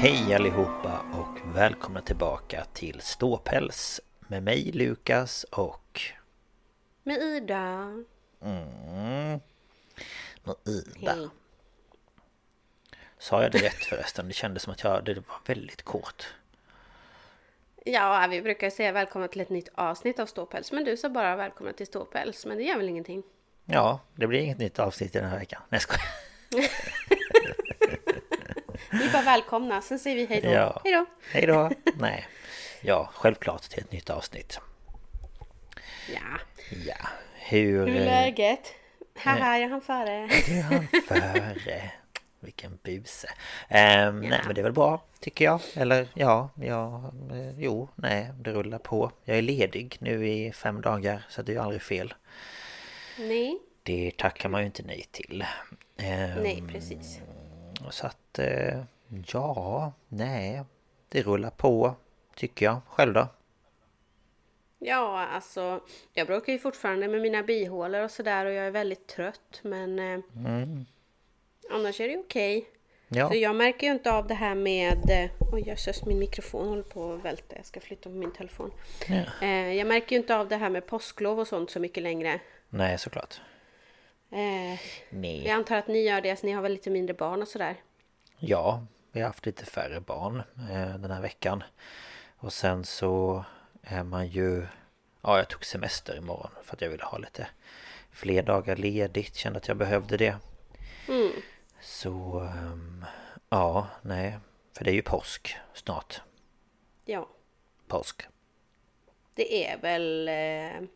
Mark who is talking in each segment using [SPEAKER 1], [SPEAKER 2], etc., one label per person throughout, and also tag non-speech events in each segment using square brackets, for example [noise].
[SPEAKER 1] Hej allihopa och välkomna tillbaka till Ståpäls med mig Lukas och...
[SPEAKER 2] Med Ida.
[SPEAKER 1] Mm, med Ida.
[SPEAKER 2] Hej.
[SPEAKER 1] Sa jag det rätt förresten? Det kändes som att jag, det var väldigt kort.
[SPEAKER 2] Ja, vi brukar säga välkomna till ett nytt avsnitt av Ståpäls. Men du sa bara välkomna till Ståpäls. Men det gör väl ingenting?
[SPEAKER 1] Ja, det blir inget nytt avsnitt i den här veckan. Nej, jag skojar. [laughs]
[SPEAKER 2] Vi är bara välkomna, sen säger vi hej då.
[SPEAKER 1] Ja.
[SPEAKER 2] Hej då.
[SPEAKER 1] Hej då. [laughs] Nej. Ja, självklart till ett nytt avsnitt.
[SPEAKER 2] Ja.
[SPEAKER 1] Ja, hur...
[SPEAKER 2] Hur är
[SPEAKER 1] eh,
[SPEAKER 2] läget? Haha, jag hann före.
[SPEAKER 1] Du hann före. Vilken buse. Ehm, Nej men det är väl bra tycker jag. Eller ja, ja, eh, jo, nej, det rullar på. Jag är ledig nu i fem dagar så det är ju aldrig fel.
[SPEAKER 2] Nej,
[SPEAKER 1] Det tackar man ju inte nej till. Ehm,
[SPEAKER 2] nej precis.
[SPEAKER 1] Så att, eh, ja, nej, det rullar på tycker jag. Själv då?
[SPEAKER 2] Ja, alltså jag bråkar ju fortfarande med mina bihålor och sådär och jag är väldigt trött men eh,
[SPEAKER 1] Mm.
[SPEAKER 2] annars är det okej.
[SPEAKER 1] Ja,
[SPEAKER 2] Så jag märker ju inte av det här med... eh, Oj jösses, min mikrofon håller på att välta. Jag ska flytta på min telefon.
[SPEAKER 1] Ja.
[SPEAKER 2] Eh, jag märker ju inte av det här med påsklov och sånt så mycket längre.
[SPEAKER 1] nej såklart.
[SPEAKER 2] Eh,
[SPEAKER 1] Nej.
[SPEAKER 2] jag antar att ni gör det, så ni har väl lite mindre barn och sådär.
[SPEAKER 1] Ja, vi har haft lite färre barn eh, den här veckan. Och sen så är man ju... Ja, jag tog semester imorgon för att jag ville ha lite fler dagar ledigt. Kände att jag behövde det.
[SPEAKER 2] Mm.
[SPEAKER 1] Så... ehm, ja, nej. För det är ju påsk snart.
[SPEAKER 2] Ja,
[SPEAKER 1] Påsk.
[SPEAKER 2] det är väl... Eh,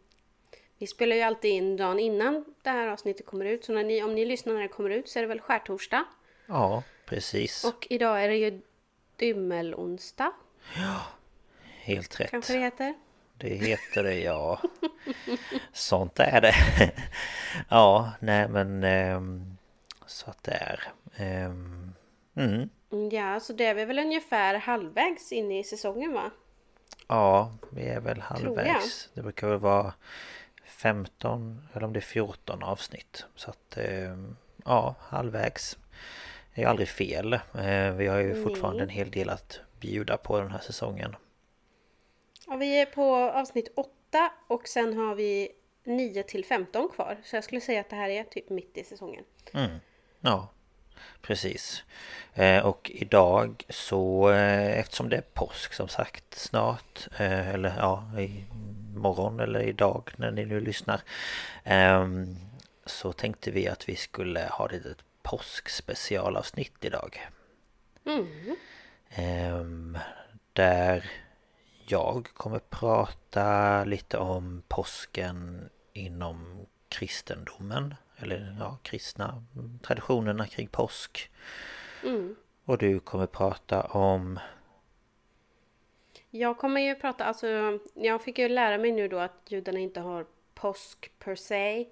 [SPEAKER 2] vi spelar ju alltid in dagen innan det här avsnittet kommer ut. Så ni, om ni lyssnar när det kommer ut så är det väl skärtorsdag.
[SPEAKER 1] Ja, precis.
[SPEAKER 2] Och idag är det ju dymmelonsdag,
[SPEAKER 1] Helt rätt.
[SPEAKER 2] kanske det heter.
[SPEAKER 1] Det heter det, ja. [laughs] Sånt är det. [laughs] ja, nej men... ehm, så att det är. Ehm, mm.
[SPEAKER 2] Mm, Ja, så det är vi väl ungefär halvvägs in i säsongen va?
[SPEAKER 1] Ja, vi är väl halvvägs. Det brukar väl vara 15 eller om det är 14 avsnitt. Så att ehm, ja, halvvägs. Är ju aldrig fel. Eh, Vi har ju fortfarande en hel del att bjuda på den här säsongen.
[SPEAKER 2] Ja, vi är på avsnitt 8 och sen har vi 9 till 15 kvar. Så jag skulle säga att det här är typ mitt i säsongen.
[SPEAKER 1] Mm. Ja, precis. Eh, och idag så eh, eftersom det är påsk som sagt snart eller ja, imorgon eller idag när ni nu lyssnar ehm, så tänkte vi att vi skulle ha ett litet påskspecialavsnitt idag.
[SPEAKER 2] Mm.
[SPEAKER 1] Ehm, där jag kommer prata lite om påsken inom kristendomen. Eller ja, kristna traditionerna kring påsk.
[SPEAKER 2] Mm.
[SPEAKER 1] Och du kommer prata om...
[SPEAKER 2] Jag kommer ju prata, alltså jag fick ju lära mig nu då att judarna inte har påsk per se.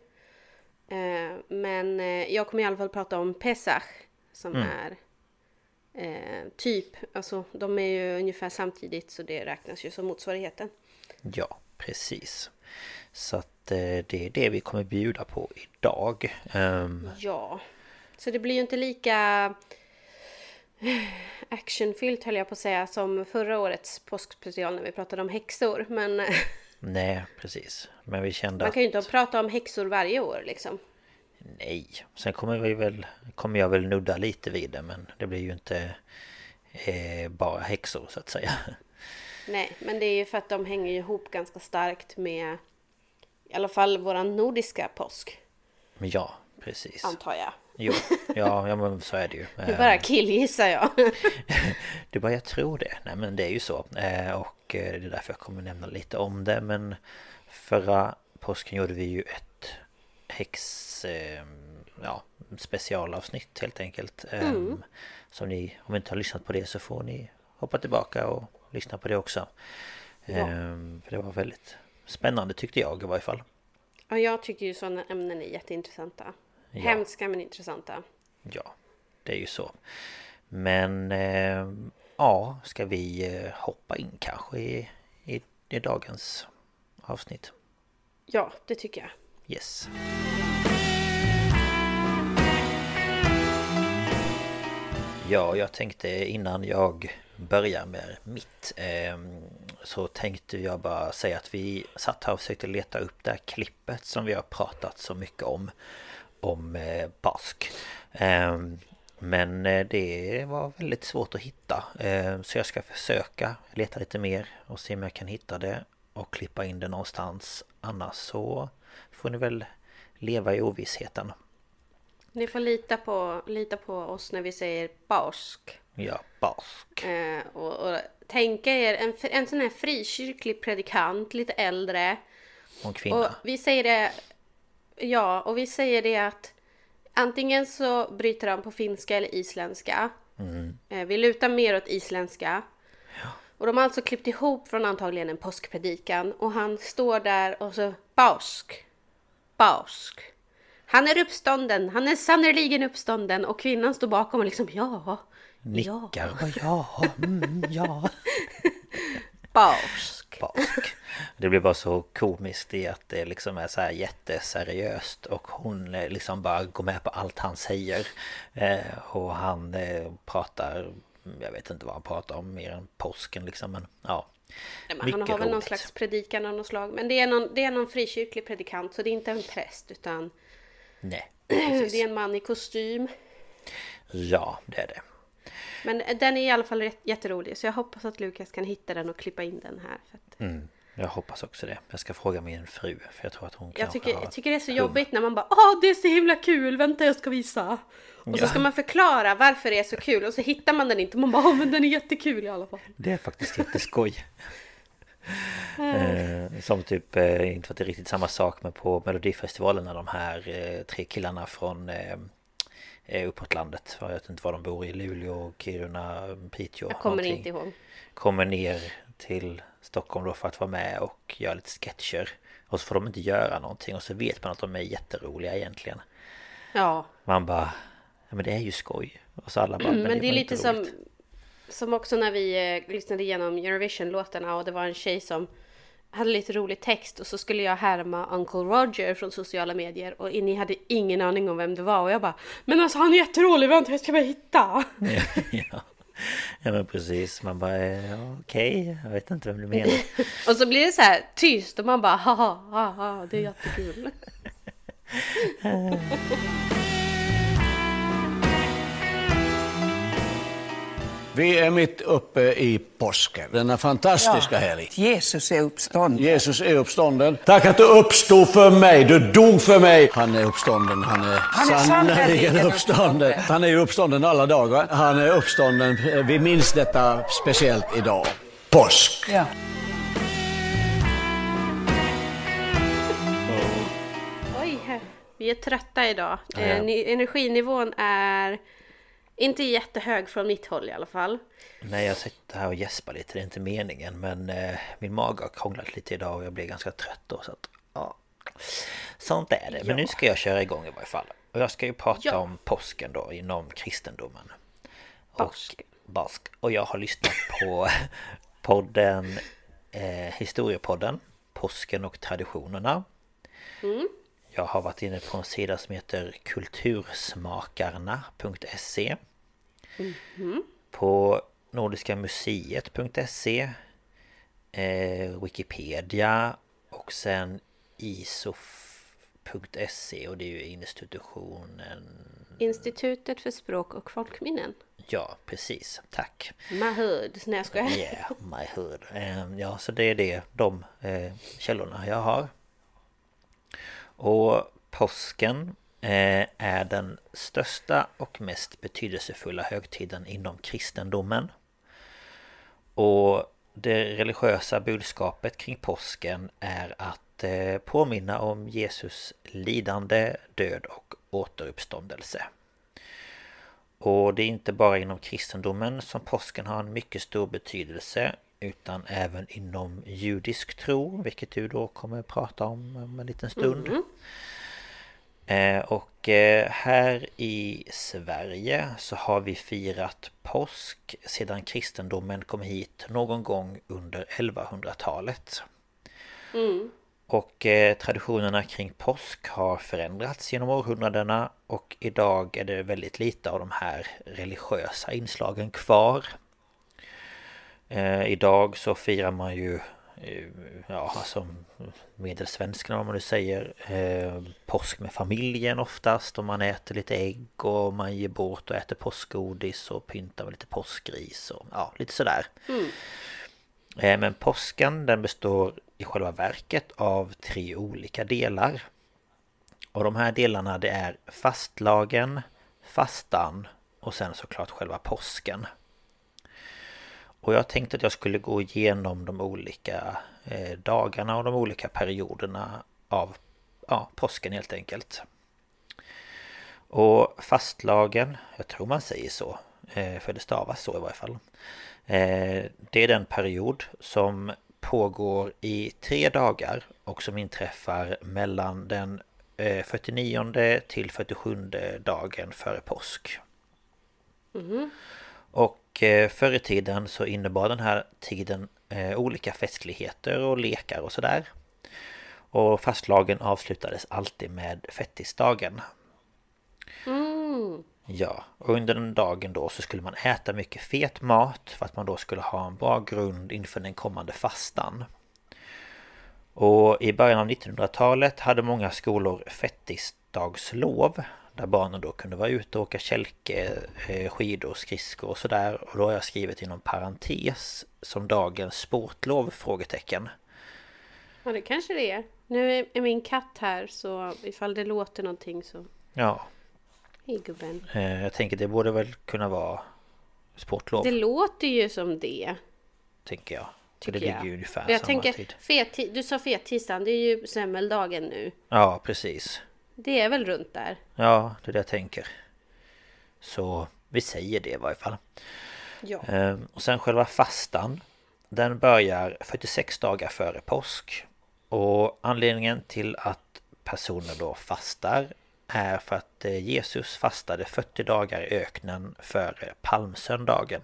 [SPEAKER 2] Eh, men eh, jag kommer i alla fall prata om Pesach som
[SPEAKER 1] Mm.
[SPEAKER 2] är eh, typ, alltså de är ju ungefär samtidigt så det räknas ju som motsvarigheten.
[SPEAKER 1] Ja, precis. Så att eh, det är det vi kommer bjuda på idag. Ehm,
[SPEAKER 2] Ja, så det blir ju inte lika actionfyllt höll jag på att säga som förra årets påskspecial när vi pratade om häxor. Men [laughs]
[SPEAKER 1] nej, precis. Men vi kände
[SPEAKER 2] man kan ju
[SPEAKER 1] att...
[SPEAKER 2] inte prata om häxor varje år liksom.
[SPEAKER 1] Nej. Sen kommer vi väl... Kommer jag väl nudda lite vid det men det blir ju inte eh, bara häxor så att säga.
[SPEAKER 2] Nej, men det är ju för att de hänger ihop ganska starkt med i alla fall våran nordiska påsk,
[SPEAKER 1] ja, precis.
[SPEAKER 2] antar jag.
[SPEAKER 1] Jo, ja, ja men så är det ju.
[SPEAKER 2] Nu bara killgissar jag. [laughs]
[SPEAKER 1] Du bara, jag tror det. Nej men det är ju så. Eh, och eh, det är därför jag kommer nämna lite om det. Men förra påsken gjorde vi ju ett häx... Eh, ja, specialavsnitt helt enkelt. Eh, Som ni, om ni inte har lyssnat på det så får ni hoppa tillbaka och lyssna på det också. Eh, För det var väldigt spännande tyckte jag i varje fall.
[SPEAKER 2] Ja, jag tycker ju sådana ämnen är jätteintressanta.
[SPEAKER 1] Ja.
[SPEAKER 2] Hemska men intressanta.
[SPEAKER 1] Ja, det är ju så. Men eh, ja, ska vi eh, hoppa in kanske i, i, i dagens avsnitt?
[SPEAKER 2] Ja, det tycker jag.
[SPEAKER 1] Yes. Ja, jag tänkte innan jag börjar med mitt eh, Så tänkte jag bara säga att vi satt här och försökte leta upp det här klippet som vi har pratat så mycket om Om eh, Bask. Eh, Men eh, det var väldigt svårt att hitta. Eh, Så jag ska försöka leta lite mer och se om jag kan hitta det Och klippa in det någonstans. Annars så får ni väl leva i ovissheten.
[SPEAKER 2] Ni får lita på, lita på oss när vi säger barsk.
[SPEAKER 1] Ja, Bask.
[SPEAKER 2] Eh, och, och tänka er en, en sån här frikyrklig predikant, lite äldre.
[SPEAKER 1] Hon kvinna.
[SPEAKER 2] Och vi säger det, ja, och vi säger det att antingen så bryter han på finska eller isländska. Eh, vi lutar mer åt isländska. Och de har alltså klippt ihop från antagligen en påskpredikan och han står där och så Bausk, Bausk. Han är uppstånden, han är sannerligen uppstånden och kvinnan står bakom och liksom ja, ja,
[SPEAKER 1] Nickar och ja, mm, ja [laughs]
[SPEAKER 2] Bausk.
[SPEAKER 1] Bask Det blir bara så komiskt i att det liksom är så här jätteseriöst Och hon eh, liksom bara går med på allt han säger eh, Och han eh, pratar Jag vet inte vad han pratar om mer än påsken liksom men ja
[SPEAKER 2] Nej, men han har väl någon slags predikan av något slag. Men det är någon, det är någon frikyrklig predikant så det är inte en präst utan
[SPEAKER 1] Nej [clears throat]
[SPEAKER 2] det är en man i kostym.
[SPEAKER 1] Ja, det är det
[SPEAKER 2] Men den är i alla fall jätterolig så jag hoppas att Lukas kan hitta den och klippa in den här. För att
[SPEAKER 1] mm, Jag hoppas också det Jag ska fråga min fru för jag tror att hon
[SPEAKER 2] jag, tycker,
[SPEAKER 1] har
[SPEAKER 2] jag tycker det är så
[SPEAKER 1] hum.
[SPEAKER 2] jobbigt när man bara Åh det är så himla kul, vänta jag ska visa. Och så
[SPEAKER 1] Ja.
[SPEAKER 2] ska man förklara varför det är så kul och så hittar man den inte. Man bara Åh men den är jättekul i alla fall.
[SPEAKER 1] Det är faktiskt jätteskoj. [laughs] eh, som typ, eh, inte för att det är riktigt samma sak men på Melodifestivalen när de här eh, tre killarna från eh, eh, uppåt landet, jag vet inte var de bor i, Luleå, Kiruna, Piteå
[SPEAKER 2] Jag kommer
[SPEAKER 1] någonting,
[SPEAKER 2] inte ihåg.
[SPEAKER 1] Kommer ner till Stockholm då för att vara med och göra lite sketcher. Och så får de inte göra någonting och så vet man att de är jätteroliga egentligen.
[SPEAKER 2] Ja,
[SPEAKER 1] Man bara, ja men det är ju skoj. Och så alla bara,
[SPEAKER 2] men, det är
[SPEAKER 1] var
[SPEAKER 2] lite som
[SPEAKER 1] roligt."
[SPEAKER 2] Som också när vi eh, lyssnade igenom Eurovision-låtarna och det var en tjej som hade lite rolig text och så skulle jag härma Uncle Roger från sociala medier och ni hade ingen aning om vem det var och jag bara Men alltså han är jätterolig, vänta jag ska bara hitta! [laughs]
[SPEAKER 1] ja, ja. Ja men precis, man bara eh, ja, okej, jag vet inte vem du menar. [laughs]
[SPEAKER 2] Och så blir det så här tyst och man bara haha, haha, det är jättekul. [laughs]
[SPEAKER 3] Vi är mitt uppe i påsken, denna fantastiska helg.
[SPEAKER 4] Jesus är uppstånden.
[SPEAKER 3] Jesus är uppstånden. Tack att du uppstod för mig, du dog för mig. Han är uppstånden, han är,
[SPEAKER 4] Han är
[SPEAKER 3] sannerligen uppstånden.
[SPEAKER 4] uppstånden.
[SPEAKER 3] Han är uppstånden alla dagar. Han är uppstånden, vi minns detta speciellt idag. Påsk.
[SPEAKER 4] Ja.
[SPEAKER 2] Oj, vi är trötta idag.
[SPEAKER 1] Ja.
[SPEAKER 2] Eh, ni- Energinivån är Inte jättehög från mitt håll i alla fall.
[SPEAKER 1] Nej, jag sitter här och gäspar lite, det är inte meningen men eh, min mage har krånglat lite idag och jag blir ganska trött då så att ja. Sånt är det, men
[SPEAKER 2] Ja.
[SPEAKER 1] nu ska jag köra igång i varje fall. Och jag ska ju prata
[SPEAKER 2] Ja.
[SPEAKER 1] om påsken då inom kristendomen.
[SPEAKER 2] Påsk.
[SPEAKER 1] Och, bask. och jag har lyssnat på [laughs] podden eh, Historiepodden Påsken och traditionerna. Jag har varit inne på en sida som heter kultursmakarna.se På nordiskamuseet.se eh, Wikipedia och sen isof.se och det är ju institutionen
[SPEAKER 2] Institutet för språk och folkminnen.
[SPEAKER 1] Ja, precis. Tack.
[SPEAKER 2] Mahud. Nej jag skojar.
[SPEAKER 1] Yeah, my hood. Eh, Ja, så det är det, de eh, källorna jag har. Och påsken Eh, är den största och mest betydelsefulla högtiden inom kristendomen. Och det religiösa budskapet kring påsken är att eh, påminna om Jesus lidande, död och återuppståndelse. Och det är inte bara inom kristendomen som påsken har en mycket stor betydelse utan även inom judisk tro, vilket du då kommer att prata om om en liten stund. Eh, och eh, här i Sverige så har vi firat påsk sedan kristendomen kom hit någon gång under 1100-talet. Och eh, traditionerna kring påsk har förändrats genom århundradena och idag är det väldigt lite av de här religiösa inslagen kvar. Eh, idag så firar man ju eh, Ja, alltså medelsvenskarna om man nu säger eh, Påsk med familjen oftast och man äter lite ägg och man ger bort och äter påskgodis och pyntar med lite påskris och ja, lite sådär. Eh, Men påsken den består i själva verket av tre olika delar. Och de här delarna det är fastlagen, fastan och sen såklart själva påsken. Och jag tänkte att jag skulle gå igenom de olika eh, dagarna och de olika perioderna av ja, påsken helt enkelt. Och fastlagen, jag tror man säger så, eh, för det stavas så i varje fall. Eh, Det är den period som pågår i tre dagar och som inträffar mellan den eh, 49 till 47 dagen före påsk. Och eh, förr i tiden så innebar den här tiden eh, olika festligheter och lekar och sådär. Och fastlagen avslutades alltid med fettisdagen. Ja, och under den dagen då så skulle man äta mycket fet mat för att man då skulle ha en bra grund inför den kommande fastan. Och i början av 1900-talet hade många skolor fettisdagslov där barnen då kunde vara ute och åka kälke, eh, skidor, skridskor och sådär. Och då har jag skrivit inom parentes som dagens sportlov? Frågetecken.
[SPEAKER 2] Ja det kanske det är. Nu är- min katt här så ifall det låter någonting så...
[SPEAKER 1] Ja,
[SPEAKER 2] Hej gubben.
[SPEAKER 1] eh, jag tänker det borde väl kunna vara sportlov,
[SPEAKER 2] Det låter ju som det.
[SPEAKER 1] tänker jag.
[SPEAKER 2] Tycker
[SPEAKER 1] det ligger
[SPEAKER 2] jag.
[SPEAKER 1] ju ungefär
[SPEAKER 2] jag
[SPEAKER 1] samma
[SPEAKER 2] tänker,
[SPEAKER 1] tid.
[SPEAKER 2] fet, du sa fettisdagen, det är ju semmeldagen nu.
[SPEAKER 1] Ja, precis.
[SPEAKER 2] Det är väl runt där?
[SPEAKER 1] Ja, det är det jag tänker. Så vi säger det i varje fall.
[SPEAKER 2] Ja.
[SPEAKER 1] Ehm, Och sen själva fastan Den börjar 46 dagar före påsk Och anledningen till att personer då fastar Är för att eh, Jesus fastade 40 dagar i öknen före palmsöndagen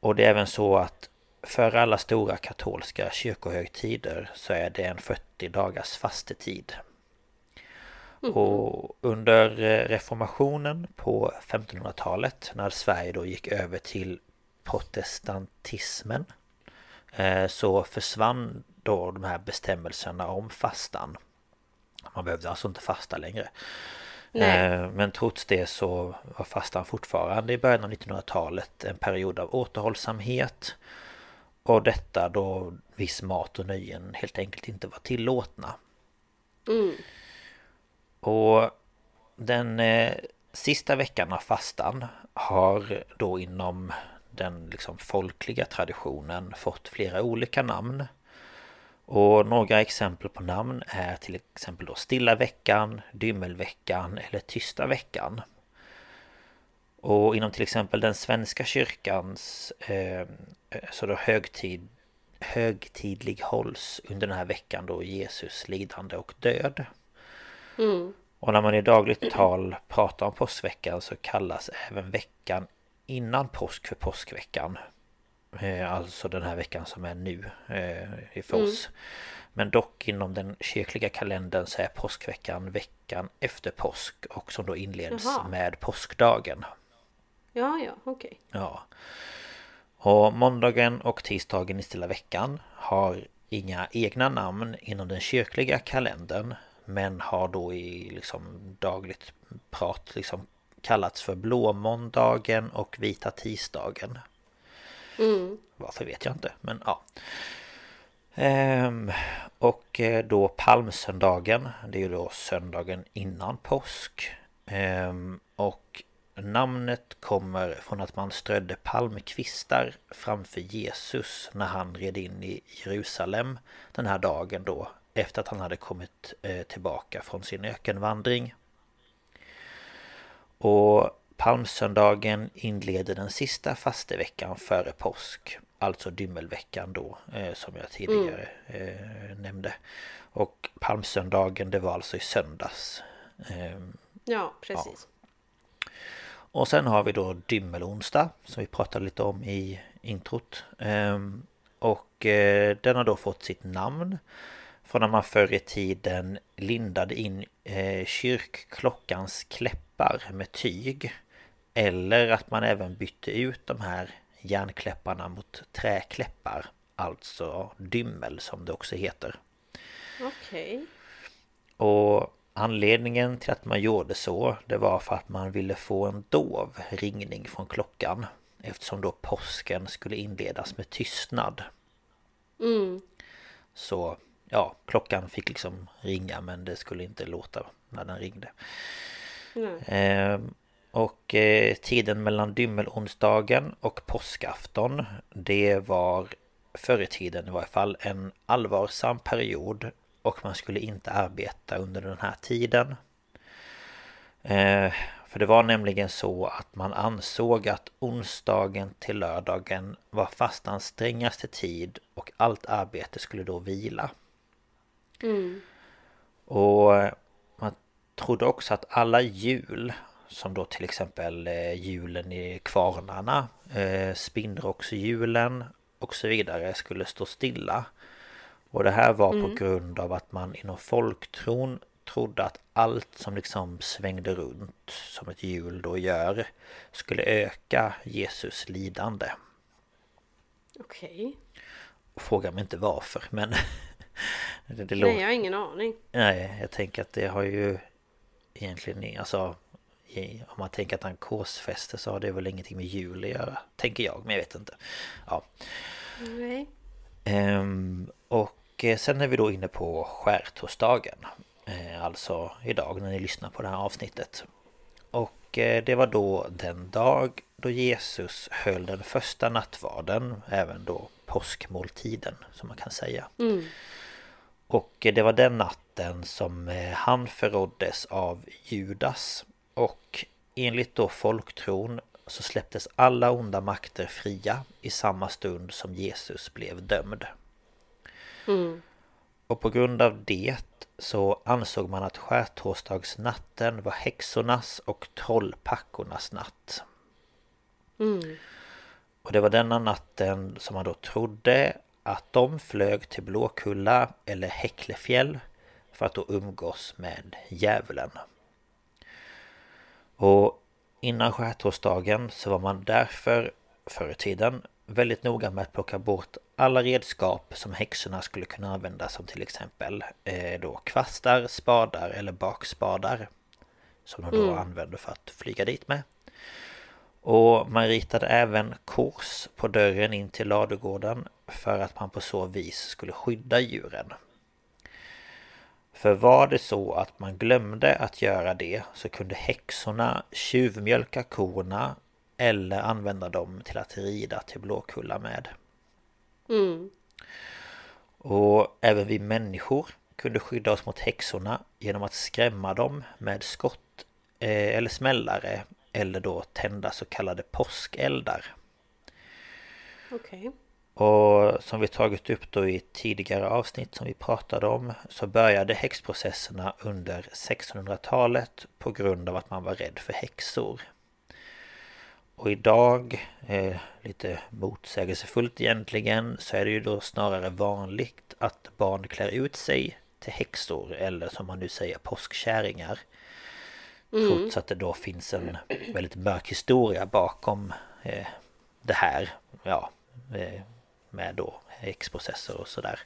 [SPEAKER 1] Och det är även så att för alla stora katolska kyrkohögtider så är det en 40 dagars fastetid och under eh, reformationen på 1500-talet när Sverige då gick över till protestantismen eh, så försvann då de här bestämmelserna om fastan. Man behövde alltså inte fasta längre.
[SPEAKER 2] Nej.
[SPEAKER 1] Eh, Men trots det så var fastan fortfarande i början av 1900-talet en period av återhållsamhet. Och detta då viss mat och nöjen helt enkelt inte var tillåtna. Och den eh, sista veckan av fastan har då inom den liksom folkliga traditionen fått flera olika namn. Och några exempel på namn är till exempel då Stilla veckan, Dymmelveckan eller Tysta veckan. Och inom till exempel den svenska kyrkans eh, eh så då högtid, högtidlig hålls under den här veckan då Jesus lidande och död.
[SPEAKER 2] Mm.
[SPEAKER 1] Och när man i dagligt tal pratar om påskveckan så kallas även veckan innan påsk för påskveckan. Eh, alltså den här veckan som är nu eh, i Fors. Mm. Men dock inom den kyrkliga kalendern så är påskveckan veckan efter påsk och som då inleds Jaha. med påskdagen.
[SPEAKER 2] Ja, ja, okej. Okay.
[SPEAKER 1] Ja. Och måndagen och tisdagen i stilla veckan har inga egna namn inom den kyrkliga kalendern men har då i liksom dagligt prat liksom kallats för blåmåndagen och vita tisdagen.
[SPEAKER 2] Mm.
[SPEAKER 1] Varför vet jag inte, men ja. Ehm, och eh, då palmsöndagen, det är ju då söndagen innan påsk. Ehm, och namnet kommer från att man strödde palmkvistar framför Jesus när han red in i Jerusalem den här dagen då efter att han hade kommit eh, tillbaka från sin ökenvandring. Och palmsöndagen inleder den sista fasteveckan före påsk. Alltså dymmelveckan då eh, som jag tidigare mm. nämnde. Och palmsöndagen det var alltså i söndags.
[SPEAKER 2] Eh, ja, precis. Ja.
[SPEAKER 1] Och sen har vi då dymmelonsdag som vi pratade lite om i introt. Ehm, och den har då fått sitt namn från när man förr i tiden lindade in eh, kyrkklockans kläppar med tyg. Eller att man även bytte ut de här järnkläpparna mot träkläppar. Alltså dymmel som det också heter.
[SPEAKER 2] Okej. Okay.
[SPEAKER 1] Och anledningen till att man gjorde så det var för att man ville få en dov ringning från klockan. Eftersom då påsken skulle inledas med tystnad.
[SPEAKER 2] Mm.
[SPEAKER 1] Så ja, klockan fick liksom ringa men det skulle inte låta när den ringde. Eh, och eh, tiden mellan dymmelonsdagen och påskafton det var förr i tiden i varje fall en allvarsam period och man skulle inte arbeta under den här tiden. Eh, för det var nämligen så att man ansåg att onsdagen till lördagen var fastans strängaste tid och allt arbete skulle då vila.
[SPEAKER 2] Mm.
[SPEAKER 1] Och man trodde också att alla jul som då till exempel eh, julen i kvarnarna, eh, spinnrockshjulen och så vidare skulle stå stilla. Och det här var mm. på grund av att man inom folktron trodde att allt som liksom svängde runt som ett hjul då gör skulle öka Jesus lidande.
[SPEAKER 2] Okej. Okay.
[SPEAKER 1] Fråga mig inte varför men [laughs] [laughs]
[SPEAKER 2] det, det Nej, jag har ingen aning.
[SPEAKER 1] Nej, jag tänker att det har ju egentligen, alltså om man tänker att han korsfäster så har det väl ingenting med jul att göra. Tänker jag, men jag vet inte. Ja.
[SPEAKER 2] Nej.
[SPEAKER 1] Ehm, och eh, sen är vi då inne på skärtorsdagen. Ehm, alltså idag när ni lyssnar på det här avsnittet. Och eh, det var då den dag då Jesus höll den första nattvarden, även då påskmåltiden som man kan säga.
[SPEAKER 2] Mm.
[SPEAKER 1] Och det var den natten som eh, han förråddes av Judas och enligt då folktron så släpptes alla onda makter fria i samma stund som Jesus blev dömd.
[SPEAKER 2] Mm.
[SPEAKER 1] Och på grund av det så ansåg man att skärtorsdagsnatten var häxornas och trollpackornas natt.
[SPEAKER 2] Mm.
[SPEAKER 1] Och det var denna natten som man då trodde att de flög till Blåkulla eller Häcklefjäll för att då umgås med djävulen. Och innan skärtorsdagen så var man därför förr i tiden väldigt noga med att plocka bort alla redskap som häxorna skulle kunna använda som till exempel eh, då kvastar, spadar eller bakspadar. Som de då mm. använde för att flyga dit med. Och man ritade även kors på dörren in till ladugården för att man på så vis skulle skydda djuren. För var det så att man glömde att göra det så kunde häxorna tjuvmjölka korna eller använda dem till att rida till Blåkulla med.
[SPEAKER 2] Mm.
[SPEAKER 1] Och även vi människor kunde skydda oss mot häxorna genom att skrämma dem med skott eh, eller smällare eller då tända så kallade påskeldar.
[SPEAKER 2] Okej. Okay.
[SPEAKER 1] Och som vi tagit upp då i tidigare avsnitt som vi pratade om så började häxprocesserna under 1600-talet på grund av att man var rädd för häxor. Och idag, eh, lite motsägelsefullt egentligen, så är det ju då snarare vanligt att barn klär ut sig till häxor eller som man nu säger påskkärringar. Mm. Trots att det då finns en väldigt mörk historia bakom eh, det här. Ja, eh, med då häxprocesser och sådär.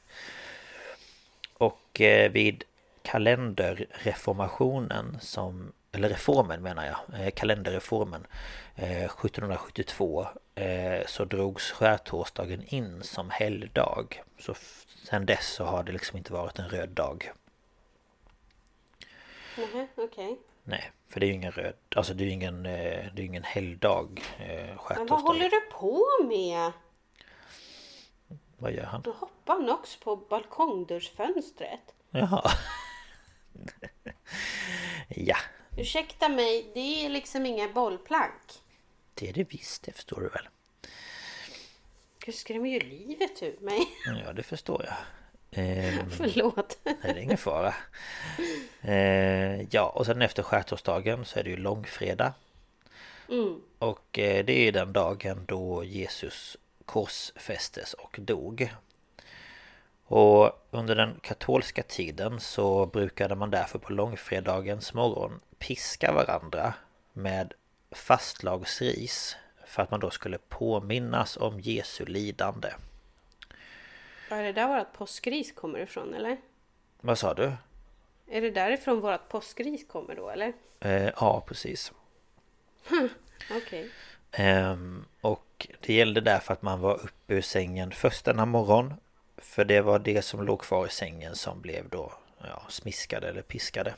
[SPEAKER 1] Och eh, vid kalenderreformationen som eller reformen menar jag, eh, kalenderreformen 1772 eh, så drogs skärtorsdagen in som helgdag. Så sen dess så har det liksom inte varit en röd dag.
[SPEAKER 2] Nej, okej. Okay.
[SPEAKER 1] Nej, för det är ju ingen röd, alltså det är ju ingen, det är ingen helgdag,
[SPEAKER 2] skärtorsdag. Men vad håller du på med?
[SPEAKER 1] Vad gör han?
[SPEAKER 2] Då hoppar han också på balkongdörrsfönstret.
[SPEAKER 1] Jaha. [laughs] ja.
[SPEAKER 2] Ursäkta mig, det är liksom inga bollplank.
[SPEAKER 1] Det är det visst, det förstår du väl.
[SPEAKER 2] Du skrämmer ju livet ur mig.
[SPEAKER 1] Ja, det förstår jag.
[SPEAKER 2] Ehm, [laughs] Förlåt.
[SPEAKER 1] Nej, det är ingen fara. Ehm, ja, och sen efter skärtorsdagen så är det ju långfredag.
[SPEAKER 2] Mm.
[SPEAKER 1] Och eh, det är den dagen då Jesus korsfästes och dog. Och under den katolska tiden så brukade man därför på långfredagens morgon piska varandra med fastlagsris för att man då skulle påminnas om Jesu lidande.
[SPEAKER 2] Är det där vårt påskris kommer ifrån eller?
[SPEAKER 1] Vad sa du?
[SPEAKER 2] Är det därifrån vårt påskris kommer då eller?
[SPEAKER 1] Eh, ja, precis.
[SPEAKER 2] Okej. Okay.
[SPEAKER 1] Ehm, och det gällde därför att man var uppe ur sängen först denna morgon. För det var det som låg kvar i sängen som blev då ja, smiskade eller piskade.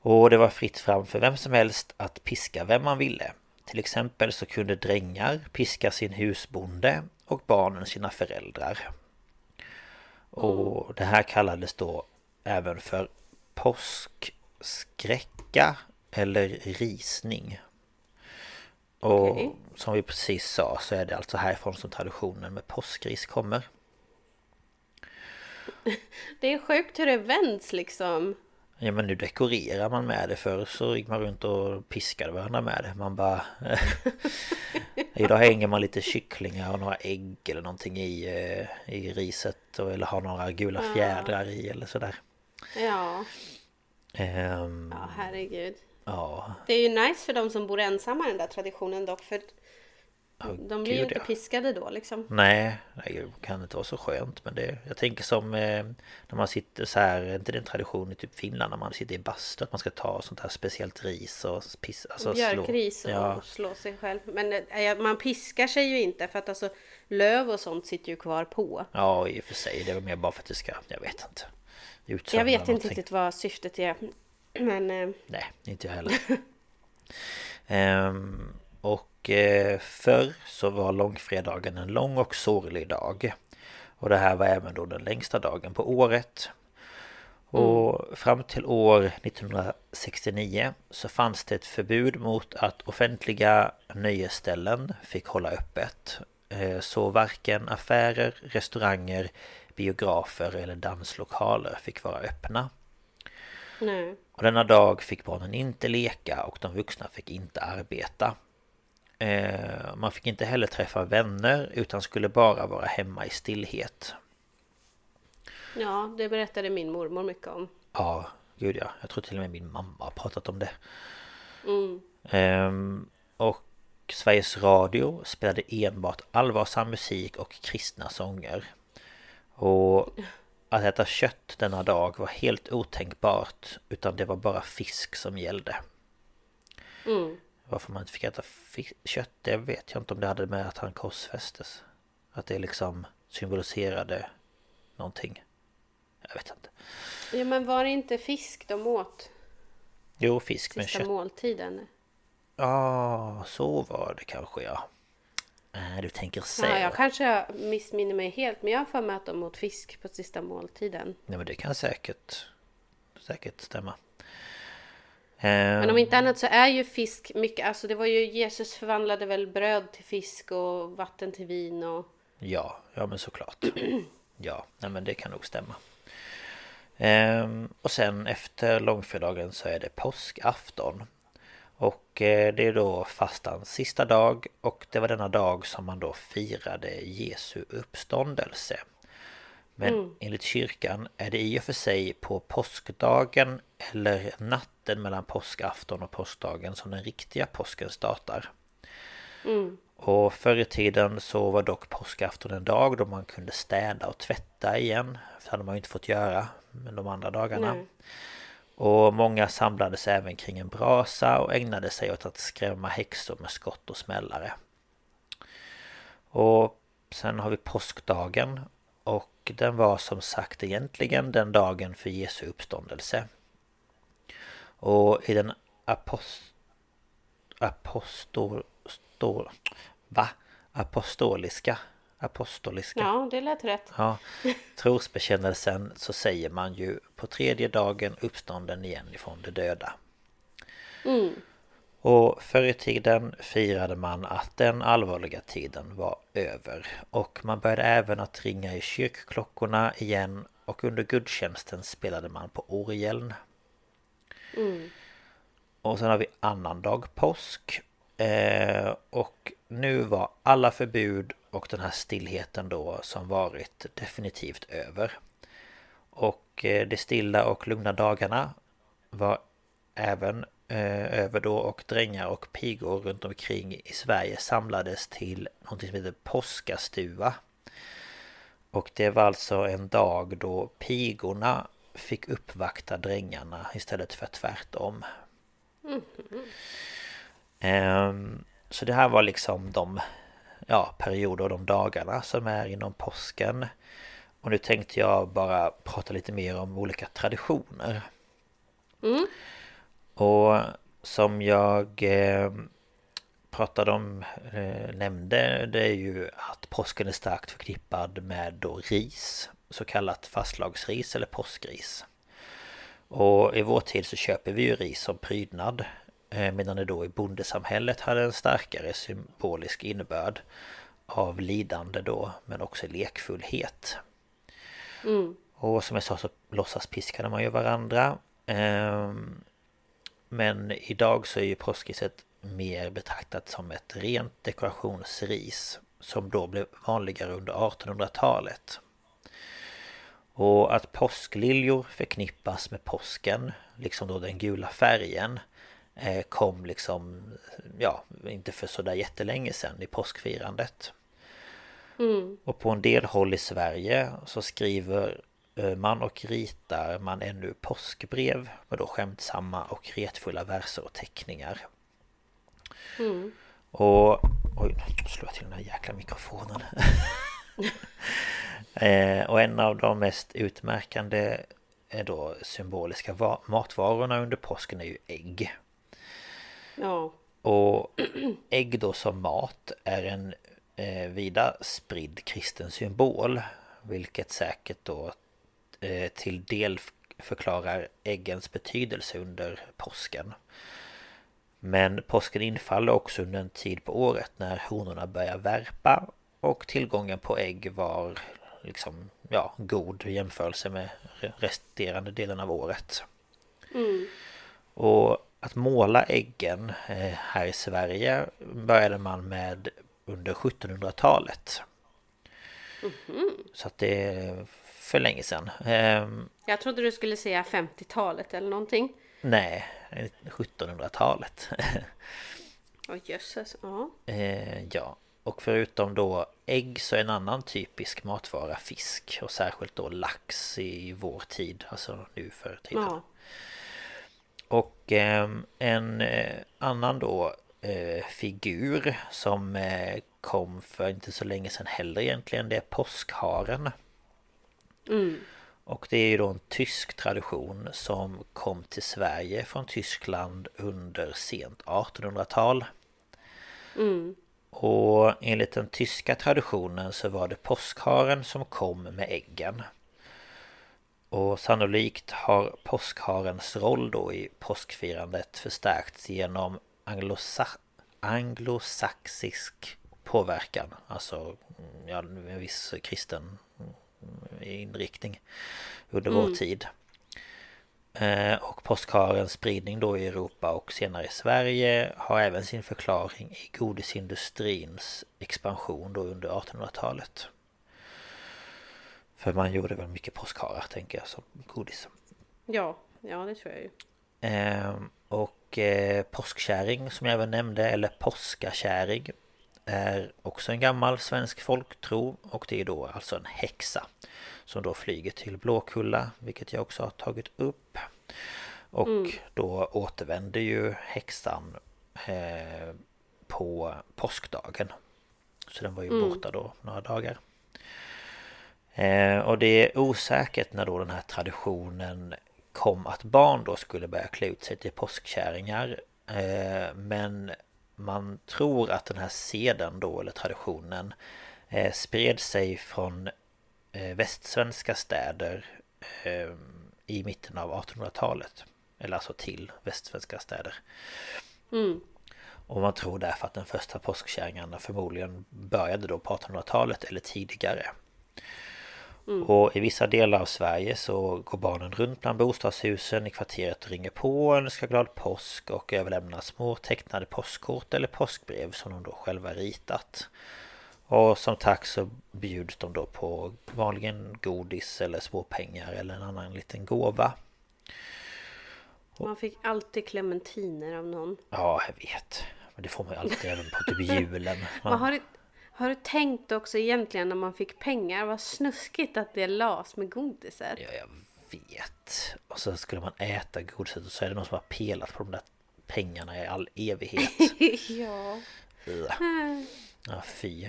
[SPEAKER 1] Och det var fritt fram för vem som helst att piska vem man ville. Till exempel så kunde drängar piska sin husbonde och barnen sina föräldrar. Och det här kallades då även för påskskräcka eller risning. Och okay. som vi precis sa så är det alltså härifrån som traditionen med påskris kommer. [laughs]
[SPEAKER 2] Det är sjukt hur det vänds liksom.
[SPEAKER 1] Ja men nu dekorerar man med det. Förr så gick man runt och piskade varandra med det. Man bara... [laughs] Idag hänger man lite kycklingar och några ägg eller någonting i, eh, i riset. Eller har några gula fjädrar i eller sådär.
[SPEAKER 2] Ja.
[SPEAKER 1] Um,
[SPEAKER 2] ja herregud.
[SPEAKER 1] Ja.
[SPEAKER 2] Det är ju nice för de som bor ensamma den där traditionen dock. För de blir ju inte piskade då liksom.
[SPEAKER 1] Nej, det kan inte vara så skönt. Men det, jag tänker som eh, när man sitter så här, är inte det en tradition i typ Finland när man sitter i bastu att man ska ta sånt här speciellt ris och pissa. Alltså
[SPEAKER 2] Björkris och ja. slå sig själv. Men eh, man piskar sig ju inte för att alltså löv och sånt sitter ju kvar på.
[SPEAKER 1] Ja, i och för sig. Det är mer bara för att det ska, jag vet inte.
[SPEAKER 2] Jag vet inte riktigt vad syftet är. Men... Eh...
[SPEAKER 1] Nej, inte jag heller. [laughs] ehm, och eh, förr så var långfredagen en lång och sorglig dag. Och det här var även då den längsta dagen på året. Och mm. fram till år 1969 så fanns det ett förbud mot att offentliga nöjesställen fick hålla öppet. Eh, så varken affärer, restauranger, biografer eller danslokaler fick vara öppna.
[SPEAKER 2] Nej.
[SPEAKER 1] Och denna dag fick barnen inte leka och de vuxna fick inte arbeta. Eh, man fick inte heller träffa vänner utan skulle bara vara hemma i stillhet.
[SPEAKER 2] Ja, det berättade min mormor mycket om.
[SPEAKER 1] Ja, gud ja. Jag tror till och med min mamma har pratat om det.
[SPEAKER 2] Mm.
[SPEAKER 1] Ehm, och Sveriges Radio spelade enbart allvarsam musik och kristna sånger. Och att äta kött denna dag var helt otänkbart utan det var bara fisk som gällde.
[SPEAKER 2] Mm.
[SPEAKER 1] Varför man inte fick äta kött, det vet jag inte om det hade med att han korsfästes. Att det liksom symboliserade någonting. Jag vet inte.
[SPEAKER 2] Ja men var det inte fisk de åt?
[SPEAKER 1] Jo, fisk
[SPEAKER 2] med kött. måltiden.
[SPEAKER 1] Ja, så var det kanske ja. Äh, du tänker så.
[SPEAKER 2] Ja, jag kanske missminner mig helt. Men jag har för mig att de åt fisk på sista måltiden.
[SPEAKER 1] Nej, men det kan säkert, säkert stämma.
[SPEAKER 2] Men om inte annat så är ju fisk mycket, alltså det var ju Jesus förvandlade väl bröd till fisk och vatten till vin och...
[SPEAKER 1] Ja, ja men såklart. [clears throat] Ja, nej men det kan nog stämma. Ehm, och sen efter långfredagen så är det påskafton. Och eh, det är då fastans sista dag och det var denna dag som man då firade Jesu uppståndelse. Men mm. enligt kyrkan är det i och för sig på påskdagen eller natten mellan påskafton och påskdagen som den riktiga påsken startar. Mm. Och förr i tiden så var dock påskafton en dag då man kunde städa och tvätta igen. Det hade man ju inte fått göra med de andra dagarna. Nej. Och många samlades även kring en brasa och ägnade sig åt att skrämma häxor med skott och smällare. Och sen har vi påskdagen och den var som sagt egentligen den dagen för Jesu uppståndelse. Och i den apost... Apostol... Va? Apostoliska apostoliska.
[SPEAKER 2] Ja, det lät rätt.
[SPEAKER 1] Ja, trosbekännelsen så säger man ju på tredje dagen uppstånden igen ifrån de döda. Mm. Och förr i tiden firade man att den allvarliga tiden var över. Och man började även att ringa i kyrkklockorna igen och under gudstjänsten spelade man på orgeln. Mm. Och sen har vi annandag påsk. Eh, och nu var alla förbud och den här stillheten då som varit definitivt över. Och eh, de stilla och lugna dagarna var även eh, över då och drängar och pigor runt omkring i Sverige samlades till någonting som heter påskastua. Och det var alltså en dag då pigorna fick uppvakta drängarna istället för tvärtom. Mm. Så det här var liksom de ja, perioder och de dagarna som är inom påsken. Och nu tänkte jag bara prata lite mer om olika traditioner. Mm. Och som jag eh, pratade om, eh, nämnde, det är ju att påsken är starkt förknippad med då ris. Så kallat fastlagsris eller påskris. Och i vår tid så köper vi ju ris som prydnad. Eh, medan det då i bondesamhället hade en starkare symbolisk innebörd av lidande då men också lekfullhet. Mm. Och som jag sa så låtsas piskade man ju varandra. Ehm, men idag så är ju påskriset mer betraktat som ett rent dekorationsris som då blev vanligare under 1800-talet. Och att påskliljor förknippas med påsken, liksom då den gula färgen, Eh, kom liksom, ja, inte för sådär jättelänge sedan i påskfirandet. Mm. Och på en del håll i Sverige så skriver eh, man och ritar man ännu påskbrev med då skämtsamma och retfulla verser och teckningar. Mm. Och... Oj, nu slår jag till den här jäkla mikrofonen. [laughs] [laughs] eh, och en av de mest utmärkande är då symboliska matvarorna under påsken är ju ägg. Ja. Och ägg då som mat är en eh, vida spridd kristen symbol. Vilket säkert då eh, till del förklarar äggens betydelse under påsken. Men påsken infaller också under en tid på året när honorna börjar värpa och tillgången på ägg var liksom ja, god i jämförelse med resterande delen av året. Mm. Och att måla äggen eh, här i Sverige började man med under 1700-talet. Mm -hmm. Så att det är för länge sedan. Ehm,
[SPEAKER 2] Jag trodde du skulle säga 50-talet eller någonting.
[SPEAKER 1] Nej, 1700-talet.
[SPEAKER 2] Åh oh, jösses, ja.
[SPEAKER 1] Eh, ja, och förutom då ägg så är en annan typisk matvara fisk och särskilt då lax i vår tid, alltså nu för tiden. Ja. Och eh, en eh, annan då eh, figur som eh, kom för inte så länge sedan heller egentligen Det är påskharen mm. Och det är ju då en tysk tradition som kom till Sverige från Tyskland under sent 1800-tal mm. Och enligt den tyska traditionen så var det påskharen som kom med äggen Och sannolikt har påskharens roll då i påskfirandet förstärkts genom anglosa anglosaxisk påverkan. Alltså ja, en viss kristen inriktning under mm. vår tid. Eh, och påskharens spridning då i Europa och senare i Sverige har även sin förklaring i godisindustrins expansion då under 1800-talet. För man gjorde väl mycket påskharar tänker jag som godis.
[SPEAKER 2] Ja, ja det tror jag ju.
[SPEAKER 1] Eh, och eh, påskkärring som jag även nämnde, eller påskakärring är också en gammal svensk folktro och det är då alltså en häxa som då flyger till Blåkulla, vilket jag också har tagit upp. Och mm. då återvänder ju häxan eh, på påskdagen. Så den var ju mm. borta då några dagar. Eh, och det är osäkert när då den här traditionen kom att barn då skulle börja klä ut sig till påskkärringar. Eh, men man tror att den här seden då, eller traditionen, eh, spred sig från västsvenska städer eh, i mitten av 1800-talet. Eller alltså till västsvenska städer. Mm. Och man tror därför att den första påskkärringarna förmodligen började då på 1800-talet eller tidigare. Mm. Och i vissa delar av Sverige så går barnen runt bland bostadshusen i kvarteret och ringer på och önskar glad påsk och överlämnar små tecknade påskkort eller påskbrev som de då själva ritat. Och som tack så bjuds de då på vanligen godis eller småpengar eller en annan liten gåva.
[SPEAKER 2] Man fick alltid clementiner av någon.
[SPEAKER 1] Ja, jag vet. Men det får man ju alltid även på typ [laughs] julen.
[SPEAKER 2] Man... har, du, har du tänkt också egentligen när man fick pengar? Vad snuskigt att det las med godiset.
[SPEAKER 1] Ja, jag vet. Och så skulle man äta godiset och så är det någon som har pelat på de där pengarna i all evighet. [laughs]
[SPEAKER 2] ja.
[SPEAKER 1] Ja, fy.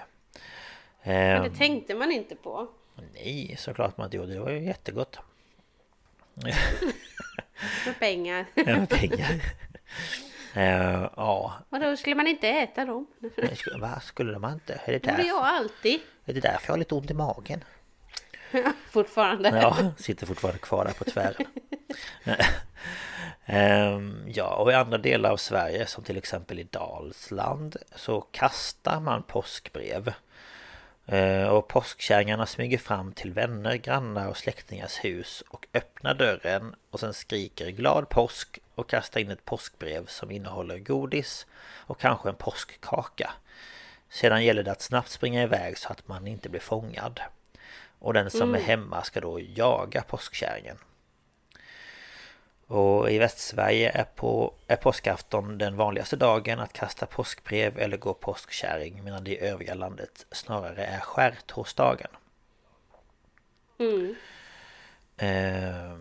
[SPEAKER 2] Men det ehm. tänkte man inte på.
[SPEAKER 1] Nej, såklart man inte gjorde. Det var ju jättegott. [laughs]
[SPEAKER 2] För pengar. [laughs]
[SPEAKER 1] ja, med pengar. Uh, ja.
[SPEAKER 2] Vadå, skulle man inte äta dem?
[SPEAKER 1] Vad skulle man inte?
[SPEAKER 2] Är det därför? Det jag alltid.
[SPEAKER 1] Är det därför jag har lite ont i magen?
[SPEAKER 2] fortfarande.
[SPEAKER 1] Ja, sitter fortfarande kvar där på tvären. um, [laughs] ja, och i andra delar av Sverige som till exempel i Dalsland så kastar man påskbrev. Eh, och påskkärringarna smyger fram till vänner, grannar och släktingars hus och öppnar dörren och sen skriker glad påsk och kastar in ett påskbrev som innehåller godis och kanske en påskkaka. Sedan gäller det att snabbt springa iväg så att man inte blir fångad. Och den som mm. är hemma ska då jaga påskkärringen. Och i Västsverige är, på, är påskafton den vanligaste dagen att kasta påskbrev eller gå påskkärring medan det i övriga landet snarare är skärtorsdagen. Mm. Eh,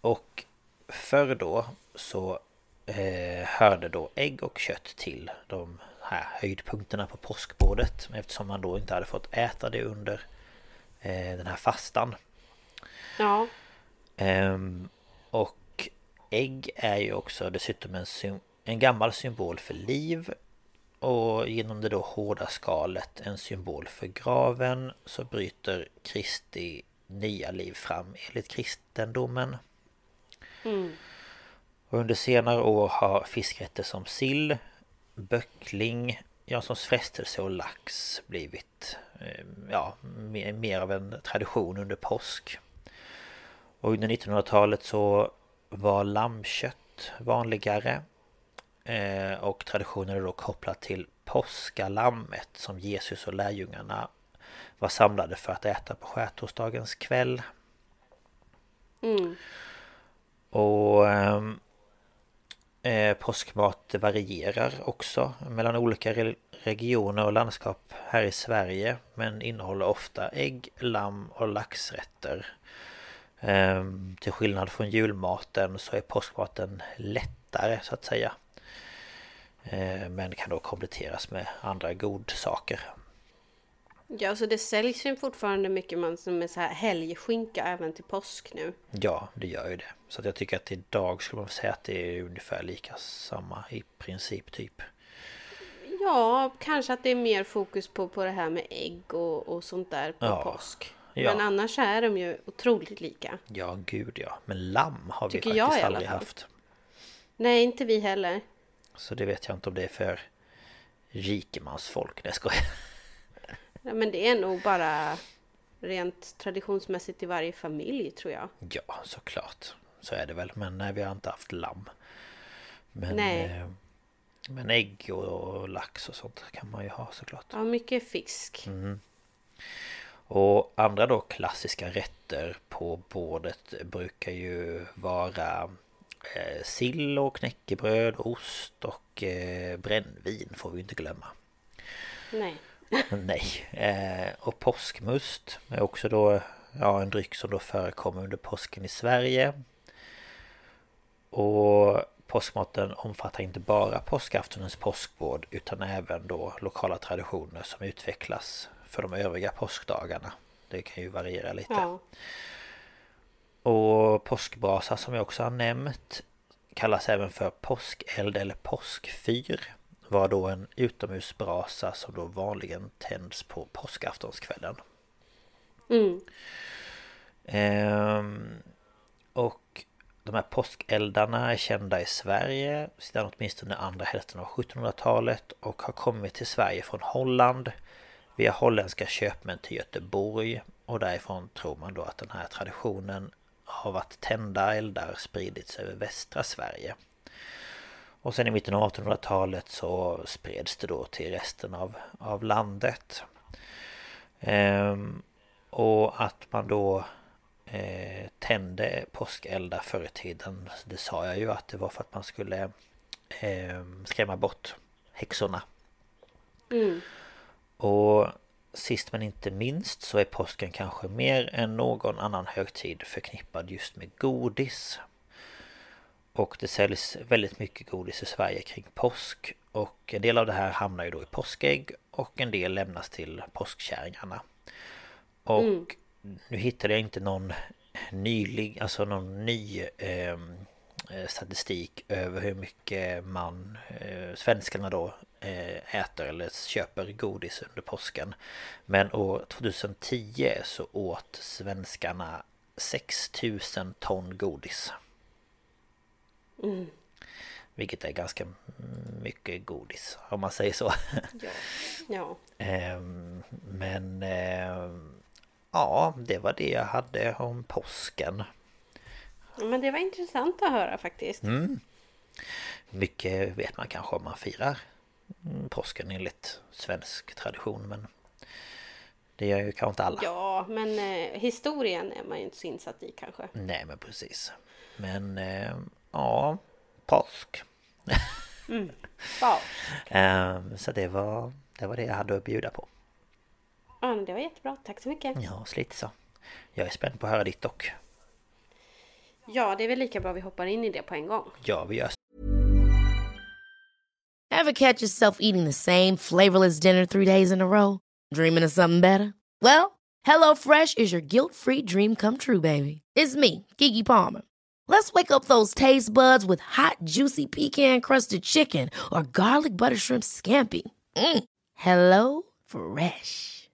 [SPEAKER 1] och förr då så eh, hörde då ägg och kött till de här höjdpunkterna på påskbordet eftersom man då inte hade fått äta det under eh, den här fastan.
[SPEAKER 2] Ja.
[SPEAKER 1] Um, och ägg är ju också dessutom en, en gammal symbol för liv och genom det då hårda skalet en symbol för graven så bryter Kristi nya liv fram enligt kristendomen. Mm. Och under senare år har fiskrätter som sill, böckling, Janssons frestelse och lax blivit eh, ja, mer, mer av en tradition under påsk. Och under 1900-talet så var lammkött vanligare. Eh, och traditionen är då kopplad till påskalammet som Jesus och lärjungarna var samlade för att äta på skärtorsdagens kväll. Mm. Och ehm, eh, påskmat varierar också mellan olika re regioner och landskap här i Sverige men innehåller ofta ägg, lamm och laxrätter. Ehm, till skillnad från julmaten så är påskmaten lättare så att säga. Ehm, men kan då kompletteras med andra godsaker.
[SPEAKER 2] Ja, så det säljs ju fortfarande mycket man som är så här helgskinka även till påsk nu.
[SPEAKER 1] Ja, det gör ju det. Så att jag tycker att idag skulle man säga att det är ungefär lika samma i princip typ.
[SPEAKER 2] Ja, kanske att det är mer fokus på, på det här med ägg och, och sånt där på ja. påsk.
[SPEAKER 1] Ja.
[SPEAKER 2] Men annars är de ju otroligt lika.
[SPEAKER 1] Ja, gud ja. Men lamm har
[SPEAKER 2] Tycker
[SPEAKER 1] vi faktiskt aldrig haft.
[SPEAKER 2] Nej, inte vi heller.
[SPEAKER 1] Så det vet jag inte om det är för rikemansfolk. Det skojar.
[SPEAKER 2] Ja, men det är nog bara rent traditionsmässigt i varje familj tror jag.
[SPEAKER 1] Ja, såklart. Så är det väl. Men nej, vi har inte haft lamm. Men,
[SPEAKER 2] Nej.
[SPEAKER 1] eh, men ägg och, och lax och sånt kan man ju ha såklart.
[SPEAKER 2] Ja, mycket fisk.
[SPEAKER 1] Mm. Och andra då klassiska rätter på bordet brukar ju vara eh, sill och knäckebröd, ost och eh, brännvin får vi inte glömma.
[SPEAKER 2] Nej. [laughs]
[SPEAKER 1] Nej. Eh, och påskmust är också då ja, en dryck som då förekommer under påsken i Sverige. Och påskmaten omfattar inte bara påskaftonens påskbord utan även då lokala traditioner som utvecklas för de övriga påskdagarna. Det kan ju variera lite.
[SPEAKER 2] Ja.
[SPEAKER 1] Och påskbrasa som jag också har nämnt kallas även för påskeld eller påskfyr. Var då en utomhusbrasa som då vanligen tänds på påskaftonskvällen.
[SPEAKER 2] Mm.
[SPEAKER 1] Ehm, och de här påskeldarna är kända i Sverige sedan åtminstone andra hälften av 1700-talet och har kommit till Sverige från Holland via holländska köpmän till Göteborg och därifrån tror man då att den här traditionen av att tända eldar spridits över västra Sverige. Och sen i mitten av 1800-talet så spreds det då till resten av, av landet. Ehm, och att man då eh, tände påskeldar förr i tiden Det sa jag ju att det var för att man skulle eh, skrämma bort häxorna
[SPEAKER 2] Mm.
[SPEAKER 1] Och sist men inte minst så är påsken kanske mer än någon annan högtid förknippad just med godis. Och det säljs väldigt mycket godis i Sverige kring påsk. Och en del av det här hamnar ju då i påskägg Och en del lämnas till påskkärringarna. Och
[SPEAKER 2] Mm.
[SPEAKER 1] nu hittade jag inte någon nylig, alltså någon ny eh, statistik över hur mycket man, eh, svenskarna då, eh, äter eller köper godis under påsken. Men år 2010 så åt svenskarna 6000 ton godis.
[SPEAKER 2] Mm.
[SPEAKER 1] Vilket är ganska mycket godis om man säger så. [laughs]
[SPEAKER 2] Ja. ja.
[SPEAKER 1] Ehm, Men ehm, ja, det var det jag hade om påsken.
[SPEAKER 2] Men det var intressant att höra faktiskt.
[SPEAKER 1] Mm. Mycket vet man kanske om man firar mm, påsken enligt svensk tradition men det gör ju kanske inte alla.
[SPEAKER 2] Ja, men eh, historien är man ju inte så insatt i kanske.
[SPEAKER 1] Nej men precis. Men eh, ja, påsk. [laughs]
[SPEAKER 2] Ja,
[SPEAKER 1] Ehm, så det var, det var det jag hade att bjuda på.
[SPEAKER 2] ja det var jättebra. Tack så mycket.
[SPEAKER 1] Ja, så lite så. Jag är spänd på att höra ditt dock.
[SPEAKER 2] Ja, det är väl lika bra vi hoppar in i det på en gång.
[SPEAKER 1] Ja, vi gör
[SPEAKER 4] Ever catch yourself eating the same flavorless dinner three days in a row? Dreaming of something better? Well, HelloFresh is your guilt-free dream come true, baby. It's me, Kiki Palmer. Let's wake up those taste buds with hot, juicy pecan-crusted chicken or garlic butter shrimp scampi. Mm. Hello Fresh.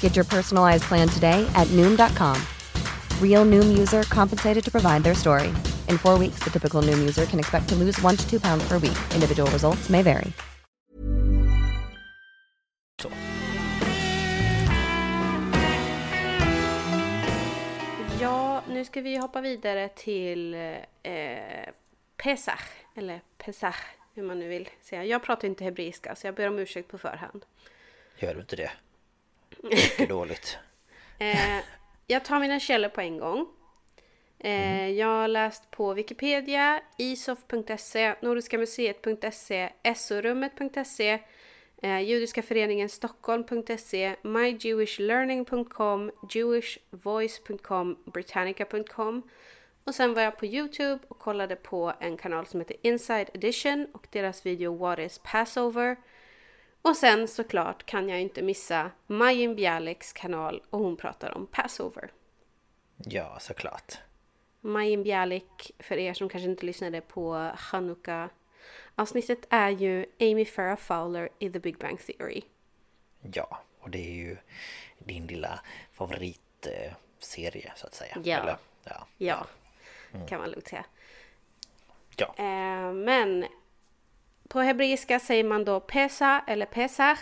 [SPEAKER 5] Get your personalized plan today at Noom.com. Real Noom user compensated to provide their story. In four weeks, the typical Noom user can expect to lose one to two pounds per week. Individual results may vary.
[SPEAKER 2] Ja, nu ska vi hoppa vidare till eh, Pesach, eller Pesach, hur man nu vill säga. Jag pratar inte hebreiska, så jag ber om ursäkt på förhand.
[SPEAKER 1] Gör du inte det? Mycket dåligt. [laughs]
[SPEAKER 2] Eh, jag tar mina källor på en gång. Eh, jag har läst på Wikipedia, isof.se, Nordiska museet.se, SO-rummet.se, Eh, Judiska föreningen Stockholm.se, mygewishlearning.com, jewishvoice.com, britannica.com. Och sen var jag på Youtube och kollade på en kanal som heter Inside Edition och deras video What is Passover? Och sen såklart kan jag inte missa Majin Bialiks kanal och hon pratar om Passover.
[SPEAKER 1] Ja, såklart.
[SPEAKER 2] Majin Bialik, för er som kanske inte lyssnade på Hanukka avsnittet är ju Amy Farrah Fowler i The Big Bang Theory.
[SPEAKER 1] Ja, och det är ju din lilla favoritserie så att säga.
[SPEAKER 2] Ja.
[SPEAKER 1] Eller, ja.
[SPEAKER 2] Ja, kan man lugnt säga.
[SPEAKER 1] Ja.
[SPEAKER 2] Eh, men på hebreiska säger man då Pesa eller Pesach.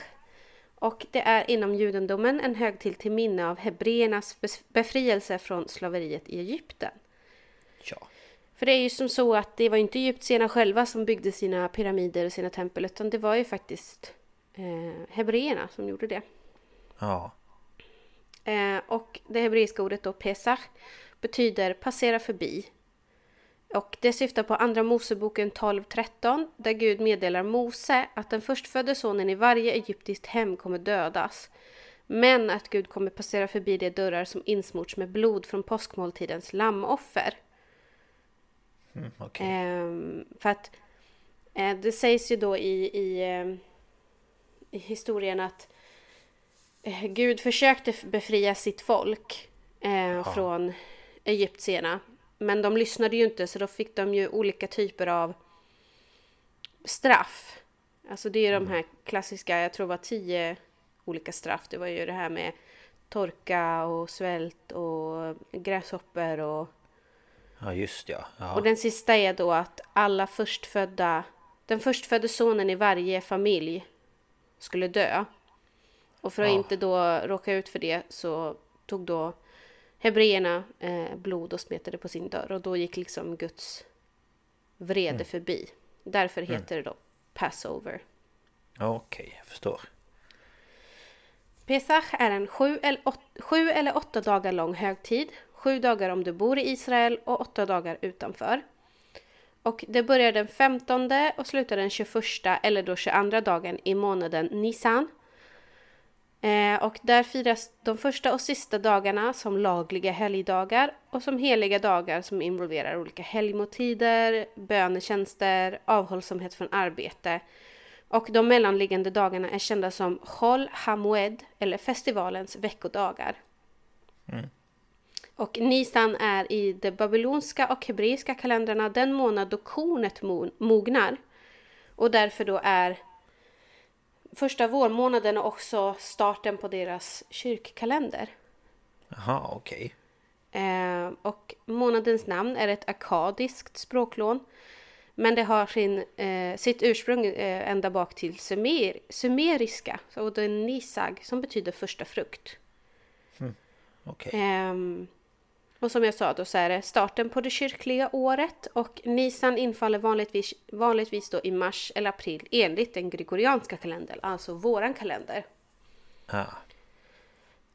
[SPEAKER 2] Och det är inom judendomen en högtid till minne av hebreernas befrielse från slaveriet i Egypten.
[SPEAKER 1] Ja.
[SPEAKER 2] För det är ju som så att det var inte egyptierna själva som byggde sina pyramider och sina tempel utan det var ju faktiskt eh, hebreerna som gjorde det.
[SPEAKER 1] Ja.
[SPEAKER 2] Eh, och det hebreiska ordet då Pesach betyder passera förbi. Och det syftar på Andra Moseboken 12.13 där Gud meddelar Mose att den förstfödde sonen i varje egyptiskt hem kommer dödas. Men att Gud kommer passera förbi de dörrar som insmorts med blod från påskmåltidens lammoffer.
[SPEAKER 1] Mm, Okej.
[SPEAKER 2] Ehm, för att eh, det sägs ju då i, i, eh, i historien att eh, Gud försökte befria sitt folk eh, från egyptierna. Men de lyssnade ju inte så då fick de ju olika typer av straff. Alltså det är de här klassiska, jag tror det var tio olika straff. Det var ju det här med torka och svält och gräshoppor och
[SPEAKER 1] Ja, just ja. ja.
[SPEAKER 2] och den sista är då att alla förstfödda, den förstfödde sonen i varje familj skulle dö. Och för att
[SPEAKER 1] Ja.
[SPEAKER 2] inte då råka ut för det så tog då hebreerna eh, blod och smetade på sin dörr och då gick liksom Guds vrede
[SPEAKER 1] Mm.
[SPEAKER 2] förbi. Därför heter det då Passover.
[SPEAKER 1] Okej, jag förstår.
[SPEAKER 2] Pesach är en sju eller, åt, sju eller åtta dagar lång högtid. Sju dagar om du bor i Israel och åtta dagar utanför. Och det börjar den 15 och slutar den 21 eller då 22 dagen i månaden Nisan. Eh, och där firas de första och sista dagarna som lagliga helgdagar och som heliga dagar som involverar olika helgmåltider, bönetjänster, avhållsamhet från arbete. Och de mellanliggande dagarna är kända som Chol Hamoed eller festivalens veckodagar. Och Nisan är i de babylonska och hebreiska kalendrarna den månad då kornet mo- mognar. Och därför då är första vårmånaden också starten på deras kyrkkalender.
[SPEAKER 1] Jaha, okej.
[SPEAKER 2] Eh, och månadens namn är ett akadiskt språklån. Men det har sin, eh, sitt ursprung eh, ända bak till sumer, sumeriska. Så det är nisag som betyder första frukt.
[SPEAKER 1] Okej.
[SPEAKER 2] Ehm, och som jag sa då så är det starten på det kyrkliga året och Nisan infaller vanligtvis, vanligtvis då i mars eller april enligt den gregorianska kalendern, alltså våran kalender.
[SPEAKER 1] Ja.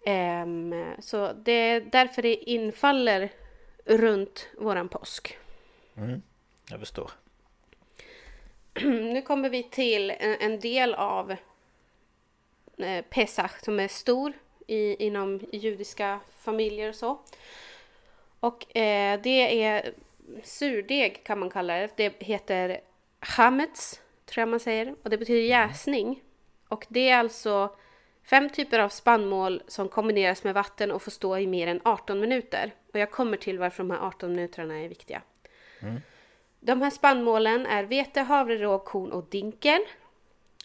[SPEAKER 2] Ehm, så det är därför det infaller runt våran påsk.
[SPEAKER 1] Jag förstår.
[SPEAKER 2] Nu kommer vi till en, en del av eh, Pesach som är stor i, inom judiska familjer och så. Och eh, det är surdeg kan man kalla det. Det heter chametz, tror jag man säger. Och det betyder jäsning. Och det är alltså fem typer av spannmål som kombineras med vatten och får stå i mer än 18 minuter. Och jag kommer till varför de här 18 minuterna är viktiga. De här spannmålen är vete, havre, råg, korn och dinkel.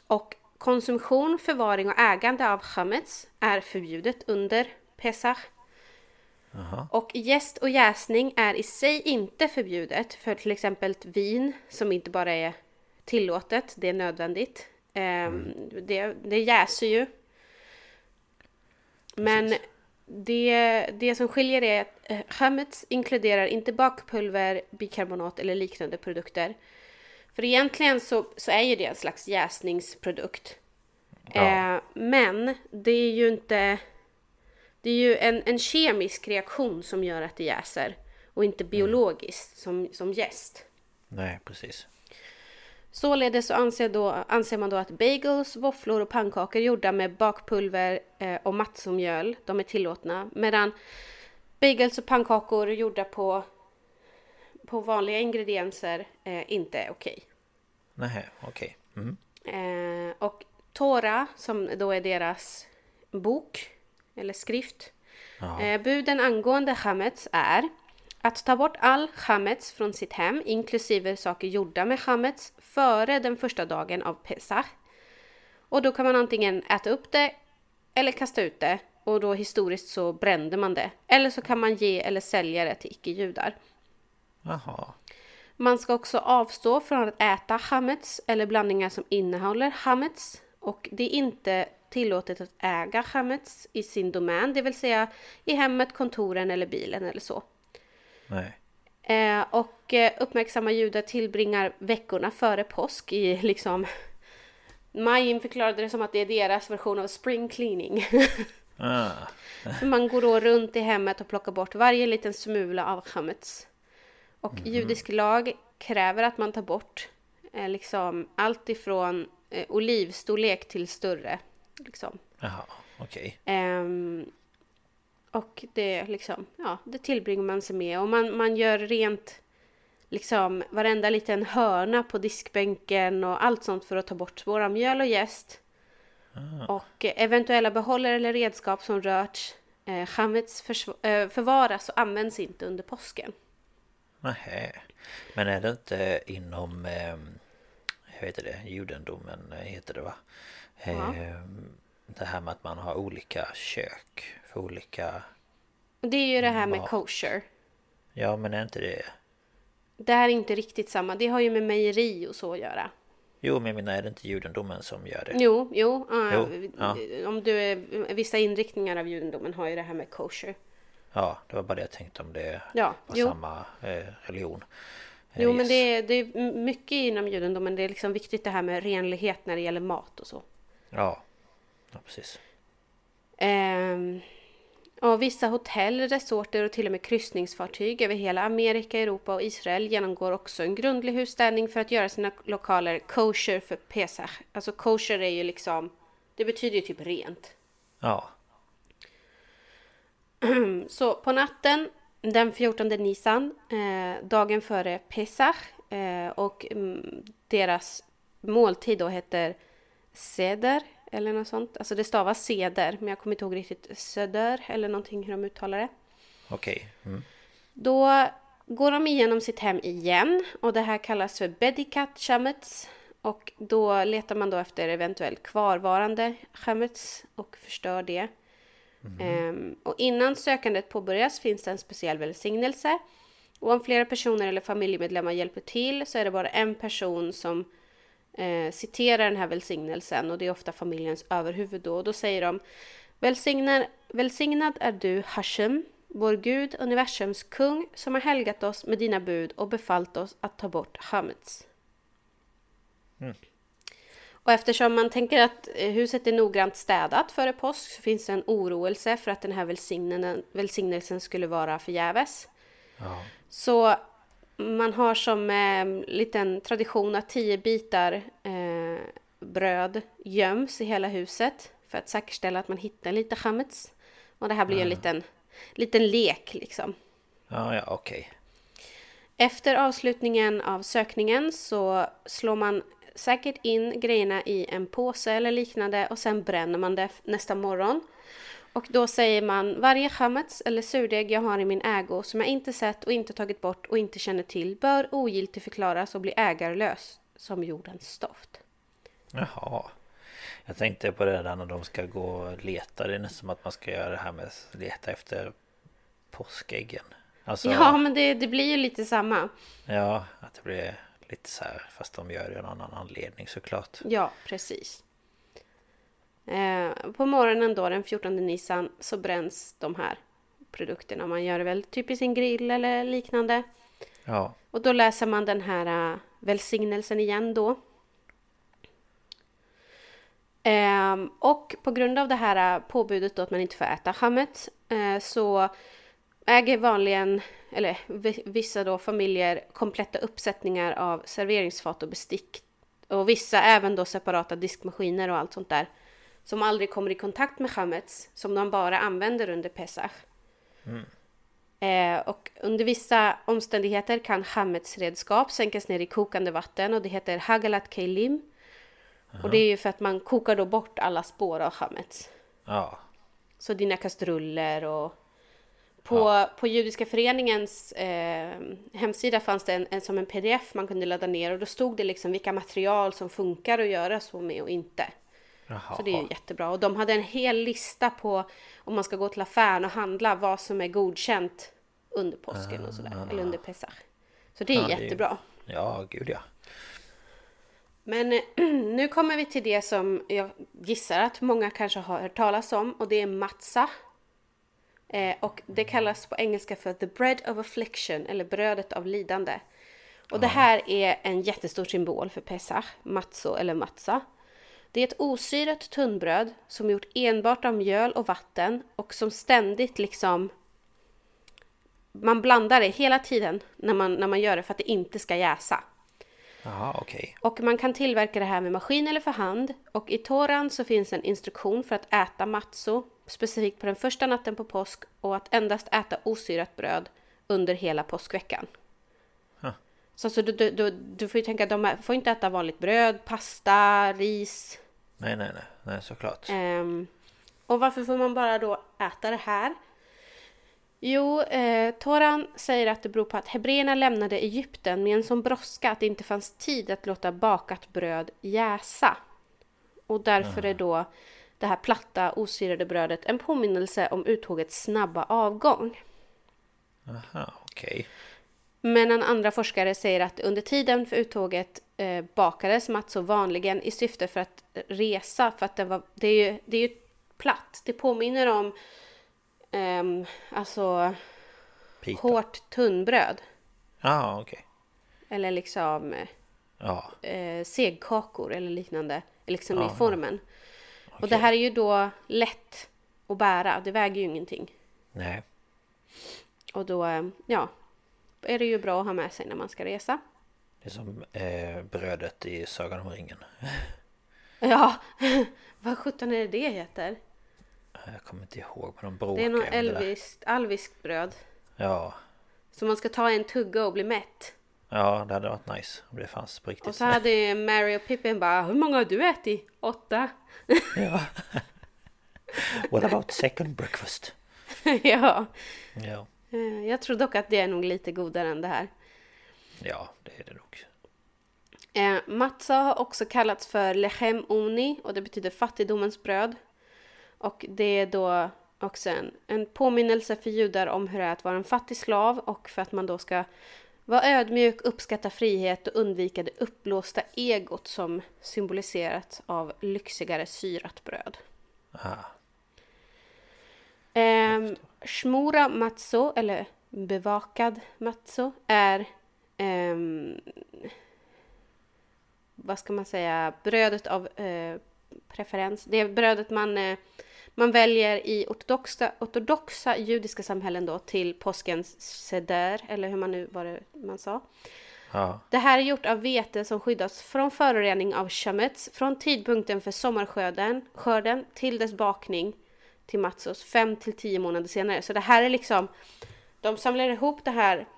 [SPEAKER 2] Och konsumtion, förvaring och ägande av chametz är förbjudet under Pesach. Och jäst och jäsning är i sig inte förbjudet för till exempel vin som inte bara är tillåtet, det är nödvändigt. Ehm, det, det jäser ju. Men det, det som skiljer är att eh, chametz inkluderar inte bakpulver, bikarbonat eller liknande produkter. För egentligen så, så är ju det en slags jäsningsprodukt.
[SPEAKER 1] Ja.
[SPEAKER 2] Eh, men det är ju inte... Det är ju en, en kemisk reaktion som gör att det jäser och inte biologiskt som, som jäst.
[SPEAKER 1] Nej, precis.
[SPEAKER 2] Således så anser, då, anser man då att bagels, våfflor och pannkakor gjorda med bakpulver eh, och matzomjöl, de är tillåtna. Medan bagels och pannkakor gjorda på, på vanliga ingredienser eh, inte är okej.
[SPEAKER 1] Nej, okej. Mm.
[SPEAKER 2] Eh, och Tora, som då är deras bok eller skrift. Eh, buden angående chamets är att ta bort all chamets från sitt hem, inklusive saker gjorda med chamets, före den första dagen av Pesach. Och då kan man antingen äta upp det eller kasta ut det. Och då historiskt så brände man det. Eller så kan man ge eller sälja det till icke-judar.
[SPEAKER 1] Jaha.
[SPEAKER 2] Man ska också avstå från att äta hamets eller blandningar som innehåller hamets. Och det är inte tillåtet att äga hamets i sin domän, det vill säga i hemmet, kontoren eller bilen eller så.
[SPEAKER 1] Nej.
[SPEAKER 2] Eh, och eh, uppmärksamma judar tillbringar veckorna före påsk i liksom Majin förklarade det som att det är deras version av spring cleaning. [laughs]
[SPEAKER 1] Ah.
[SPEAKER 2] Man går då runt i hemmet och plockar bort varje liten smula av chamets. Och judisk lag kräver att man tar bort eh, liksom allt ifrån eh, olivstorlek till större. Liksom.
[SPEAKER 1] Jaha, okej.
[SPEAKER 2] Ehm, och det liksom, ja, det tillbringar man sig med. Och man, man gör rent liksom varenda liten hörna på diskbänken och allt sånt för att ta bort spår mjöl och jäst. Och eh, eventuella behållare eller redskap som rörts eh, chamets försv- eh, förvaras och används inte under påsken.
[SPEAKER 1] Nähä. Men är det inte inom, eh, jag vet det, judendomen eh, heter det va? Eh,
[SPEAKER 2] Ja.
[SPEAKER 1] Det här med att man har olika kök för olika,
[SPEAKER 2] det är ju det här med
[SPEAKER 1] Mat.
[SPEAKER 2] kosher.
[SPEAKER 1] ja men är inte det,
[SPEAKER 2] Det här är inte riktigt samma. Det har ju med mejeri och så att göra.
[SPEAKER 1] jo men jag menar är det inte judendomen som gör det?
[SPEAKER 2] Jo, jo. ja,
[SPEAKER 1] Jo, ja.
[SPEAKER 2] Om du är, vissa inriktningar av judendomen har ju det här med kosher.
[SPEAKER 1] Ja, det var bara det jag tänkte om det
[SPEAKER 2] Ja,
[SPEAKER 1] var
[SPEAKER 2] jo.
[SPEAKER 1] samma eh, religion. Eh,
[SPEAKER 2] Jo, men
[SPEAKER 1] yes.
[SPEAKER 2] det är, det är mycket inom judendomen. Det är liksom viktigt det här med renlighet när det gäller mat och så.
[SPEAKER 1] Ja, ja precis.
[SPEAKER 2] Ehm, och vissa hotell, resorter och till och med kryssningsfartyg över hela Amerika, Europa och Israel genomgår också en grundlig husstädning för att göra sina lokaler kosher för Pesach. Alltså kosher är ju liksom, det betyder ju typ rent.
[SPEAKER 1] Ja, [clears throat]
[SPEAKER 2] Så på natten den 14 Nisan, eh, dagen före Pesach eh, och mm, deras måltid då heter Seder eller något sånt. Alltså det stavas Seder men jag kommer inte ihåg riktigt Söder eller någonting hur de uttalar det.
[SPEAKER 1] okej. Mm.
[SPEAKER 2] Då går de igenom sitt hem igen och det här kallas för Bedikat Shamets. Och då letar man då efter eventuellt kvarvarande Shamets och förstör det. Ehm, och innan sökandet påbörjas finns det en speciell välsignelse. Och om flera personer eller familjemedlemmar hjälper till så är det bara en person som eh, citerar den här välsignelsen och det är ofta familjens överhuvud då. Och då säger de Välsignad, välsignad är du Hashem, vår Gud, universums kung, som har helgat oss med dina bud och befallt oss att ta bort Hamets. Och eftersom man tänker att eh, huset är noggrant städat före påsk så finns det en oroelse för att den här välsignelsen skulle vara förgäves.
[SPEAKER 1] Ja.
[SPEAKER 2] Så man har som eh, liten tradition att tio bitar eh, bröd göms i hela huset för att säkerställa att man hittar lite chametz. Och det här blir en liten, liten lek liksom.
[SPEAKER 1] Ja, ja, okej.
[SPEAKER 2] Efter avslutningen av sökningen så slår man säkert in grejerna i en påse eller liknande och sen bränner man det nästa morgon. Och då säger man varje chametz eller surdeg jag har i min ägo som jag inte sett och inte tagit bort och inte känner till bör ogiltig förklaras och bli ägarlös som jordens stoft.
[SPEAKER 1] Jaha. Jag tänkte på det där när de ska gå och leta. Det är nästan som att man ska göra det här med att leta efter påskäggen. Alltså,
[SPEAKER 2] Ja, men det, det blir ju lite samma.
[SPEAKER 1] ja, att det blir lite så här. Fast de gör det av någon annan anledning såklart.
[SPEAKER 2] Ja, precis. Eh, på morgonen då, den 14 Nisan, så bränns de här produkterna. Man gör det väl typ i sin grill eller liknande.
[SPEAKER 1] Ja,
[SPEAKER 2] Och då läser man den här uh, välsignelsen igen då. Ehm, och på grund av det här uh, påbudet då att man inte får äta hammet eh, så äger vanligen, eller vi- vissa då familjer kompletta uppsättningar av serveringsfat och bestick Och vissa även då separata diskmaskiner och allt sånt där. Som aldrig kommer i kontakt med chamets, som de bara använder under Pesach. Eh, och under vissa omständigheter kan chammetsredskap sänkas ner i kokande vatten och det heter hagalat keilim. Och det är ju för att man kokar då bort alla spår av chammets.
[SPEAKER 1] Ja.
[SPEAKER 2] Så dina kastruller och på, på Judiska föreningens eh, hemsida fanns det en, en, som en pdf man kunde ladda ner och då stod det liksom vilka material som funkar att göra så med och inte.
[SPEAKER 1] Jaha.
[SPEAKER 2] Så det är ju jättebra. Och de hade en hel lista på om man ska gå till affären och handla vad som är godkänt under påsken och sådär. Eller under Pesach. Så det är
[SPEAKER 1] Ja, det är ju-
[SPEAKER 2] jättebra.
[SPEAKER 1] Ja, gud ja.
[SPEAKER 2] Men [clears throat] nu kommer vi till det som jag gissar att många kanske har hört talas om och det är matza. Eh, och det kallas på engelska för the bread of affliction eller brödet av lidande. Och det här är en jättestor symbol för Pesach, matzo eller matza. Det är ett osyrat tunnbröd som är gjort enbart av mjöl och vatten och som ständigt liksom man blandar det hela tiden när man, när man gör det för att det inte ska jäsa.
[SPEAKER 1] Jaha, okej.
[SPEAKER 2] Och man kan tillverka det här med maskin eller för hand. Och i Toran så finns en instruktion för att äta matzo, specifikt på den första natten på påsk och att endast äta osyrat bröd under hela påskveckan. Så alltså, du, du, du, du får ju tänka att de får inte äta vanligt bröd, pasta, ris.
[SPEAKER 1] Nej, nej, nej. Nej, såklart.
[SPEAKER 2] Ehm, och varför får man bara då äta det här? Jo, eh, Toran säger att det beror på att hebreerna lämnade Egypten med en sån brådska att det inte fanns tid att låta bakat bröd jäsa. Och därför är då det här platta osyrade brödet en påminnelse om uttågets snabba avgång.
[SPEAKER 1] Aha, okej.
[SPEAKER 2] Men en andra forskare säger att under tiden för uttåget eh, bakades matzo vanligen i syfte för att resa, för att det, var, det, är, ju, det är ju platt. Det påminner om ehm, alltså
[SPEAKER 1] Pita.
[SPEAKER 2] hårt tunnbröd.
[SPEAKER 1] Ja, okej.
[SPEAKER 2] Eller liksom eh,
[SPEAKER 1] Ja,
[SPEAKER 2] eh, segkakor eller liknande. Liksom
[SPEAKER 1] Ja,
[SPEAKER 2] i formen. Och
[SPEAKER 1] okej.
[SPEAKER 2] det här är ju då lätt att bära. Det väger ju ingenting.
[SPEAKER 1] Nej.
[SPEAKER 2] Och då, eh, ja, är det ju bra att ha med sig när man ska resa.
[SPEAKER 1] Det är som eh, brödet i Sagan om ringen. [laughs]
[SPEAKER 2] Ja, [laughs] vad sjutton är det det heter?
[SPEAKER 1] Jag kommer inte ihåg vad de bråkar
[SPEAKER 2] Det är något elviskt, alviskt bröd.
[SPEAKER 1] Ja.
[SPEAKER 2] Så man ska ta en tugga och bli mätt.
[SPEAKER 1] Ja, det hade varit nice om det fanns på riktigt.
[SPEAKER 2] Och så hade Mary och Pippin bara, hur många har du ätit? Åtta. [laughs]
[SPEAKER 1] Ja. What about second breakfast?
[SPEAKER 2] ja.
[SPEAKER 1] Ja.
[SPEAKER 2] Eh, Jag tror dock att det är nog lite godare än det här.
[SPEAKER 1] Ja, det är det nog.
[SPEAKER 2] Eh, matza har också kallats för lechem uni och det betyder fattigdomens bröd. Och det är då också en, en påminnelse för judar om hur det är att vara en fattig slav och för att man då ska vara ödmjuk, uppskatta frihet och undvika det uppblåsta egot som symboliserat av lyxigare syrat bröd.
[SPEAKER 1] Ah,
[SPEAKER 2] Ehm, Shmura matzo, eller bevakad matzo, är ehm, vad ska man säga, brödet av eh, preferens. Det är brödet man, eh, man väljer i ortodoxa, ortodoxa judiska samhällen då till påskens seder, eller hur man nu var det man sa.
[SPEAKER 1] ja.
[SPEAKER 2] Det här är gjort av vete som skyddas från förorening av chamets från tidpunkten för sommarskörden skörden till dess bakning till matsos 5 till 10 månader senare. Så det här är liksom, de samlar ihop det här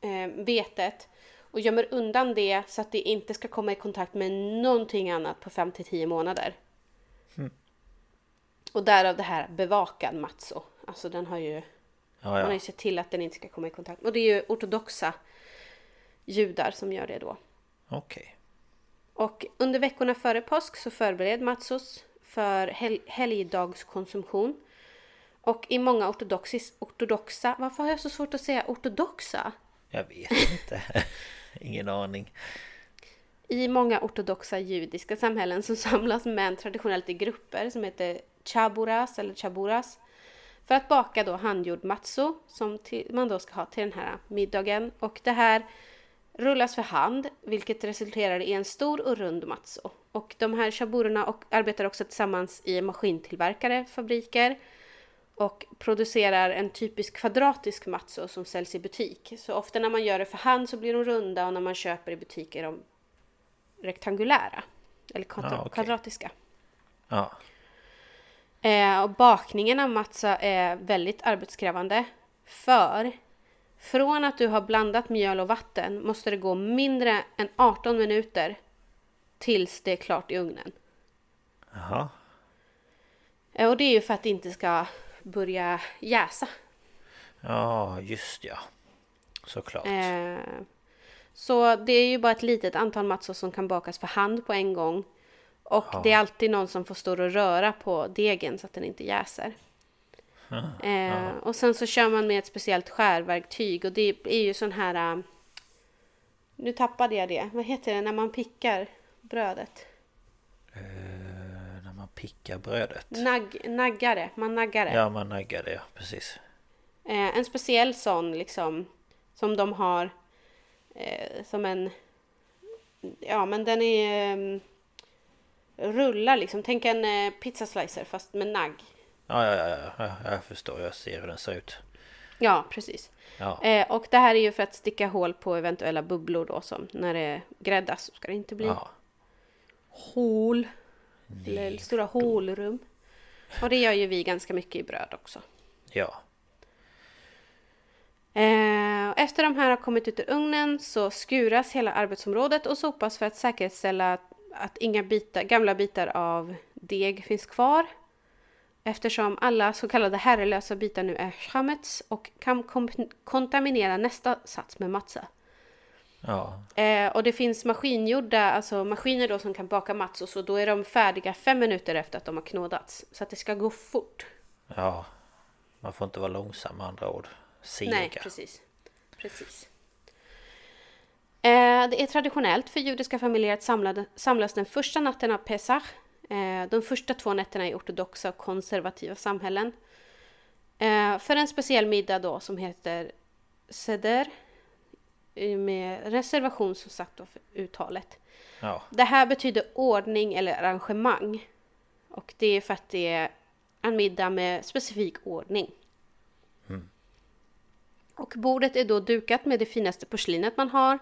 [SPEAKER 2] eh, vetet och gömmer undan det så att det inte ska komma i kontakt med någonting annat på 5 till 10 månader. Och därav det här bevakad matzo. Alltså den har ju
[SPEAKER 1] Ja,
[SPEAKER 2] man har
[SPEAKER 1] ja.
[SPEAKER 2] ju sett till att den inte ska komma i kontakt. Och det är ju ortodoxa judar som gör det då.
[SPEAKER 1] Okej.
[SPEAKER 2] Och under veckorna före påsk så förbereder Matsos för hel- helgdagskonsumtion. Och i många ortodoxis, ortodoxa, varför har jag så svårt att säga ortodoxa?
[SPEAKER 1] Jag vet inte. [laughs] Ingen aning.
[SPEAKER 2] I många ortodoxa judiska samhällen så samlas män traditionellt i grupper som heter chaburas eller chaburas. För att baka då handgjord matzo som till, man då ska ha till den här middagen. Och det här rullas för hand vilket resulterar i en stor och rund matzo. Och de här chaburerna och arbetar också tillsammans i maskintillverkare, fabriker och producerar en typisk kvadratisk matzo som säljs i butik. Så ofta när man gör det för hand så blir de runda och när man köper i butik är de rektangulära. Eller kvadra-
[SPEAKER 1] Ah, okej.
[SPEAKER 2] kvadratiska.
[SPEAKER 1] Ja.
[SPEAKER 2] Eh, och bakningen av matza är väldigt arbetskrävande. För från att du har blandat mjöl och vatten måste det gå mindre än 18 minuter tills det är klart i ugnen.
[SPEAKER 1] Jaha.
[SPEAKER 2] Eh, och det är ju för att det inte ska börja jäsa.
[SPEAKER 1] Ja, just ja. Såklart.
[SPEAKER 2] Eh, så det är ju bara ett litet antal mattor som kan bakas för hand på en gång. Och
[SPEAKER 1] Ja.
[SPEAKER 2] det är alltid någon som får stå och röra på degen så att den inte jäser. Eh, och sen så kör man med ett speciellt skärverktyg och det är ju sån här... äh, nu tappade jag det. Vad heter det när man pickar brödet?
[SPEAKER 1] Eh, när man pickar brödet.
[SPEAKER 2] Nagg, naggare, man naggar det.
[SPEAKER 1] Ja, man naggar det, ja. Precis.
[SPEAKER 2] Eh, en speciell sån liksom som de har eh, som en ja men den är eh, rullar liksom. Tänk en eh, pizzaslicer fast med nagg.
[SPEAKER 1] Ja, ja, ja, ja, ja, jag förstår. Jag ser hur den ser ut.
[SPEAKER 2] Ja precis.
[SPEAKER 1] Ja.
[SPEAKER 2] Eh, och det här är ju för att sticka hål på eventuella bubblor då som när det gräddas så ska det inte bli
[SPEAKER 1] Ja.
[SPEAKER 2] Hål. Eller stora hålrum. Och det gör ju vi ganska mycket i bröd också.
[SPEAKER 1] Ja.
[SPEAKER 2] Eh, efter de här har kommit ut ur ugnen så skuras hela arbetsområdet och sopas för att säkerställa att, inga bitar, gamla bitar av deg finns kvar. Eftersom alla så kallade herrelösa bitar nu är chametz och kan kontaminera nästa sats med matza.
[SPEAKER 1] Ja.
[SPEAKER 2] Eh, och det finns maskingjorda, alltså maskiner då som kan baka matzos och då är de färdiga fem minuter efter att de har knådats. Så att det ska gå fort.
[SPEAKER 1] Ja. Man får inte vara långsam med andra ord. Sega.
[SPEAKER 2] Nej, precis. precis. Eh, det är traditionellt för judiska familjer att samla, samlas den första natten av Pesach. Eh, de första två nätterna i ortodoxa och konservativa samhällen. Eh, för en speciell middag då som heter Seder. Med reservation som sagt då för uttalet.
[SPEAKER 1] Ja.
[SPEAKER 2] Det här betyder ordning eller arrangemang. Och det är för att det är en middag med specifik ordning. Och bordet är då dukat med det finaste porslinet man har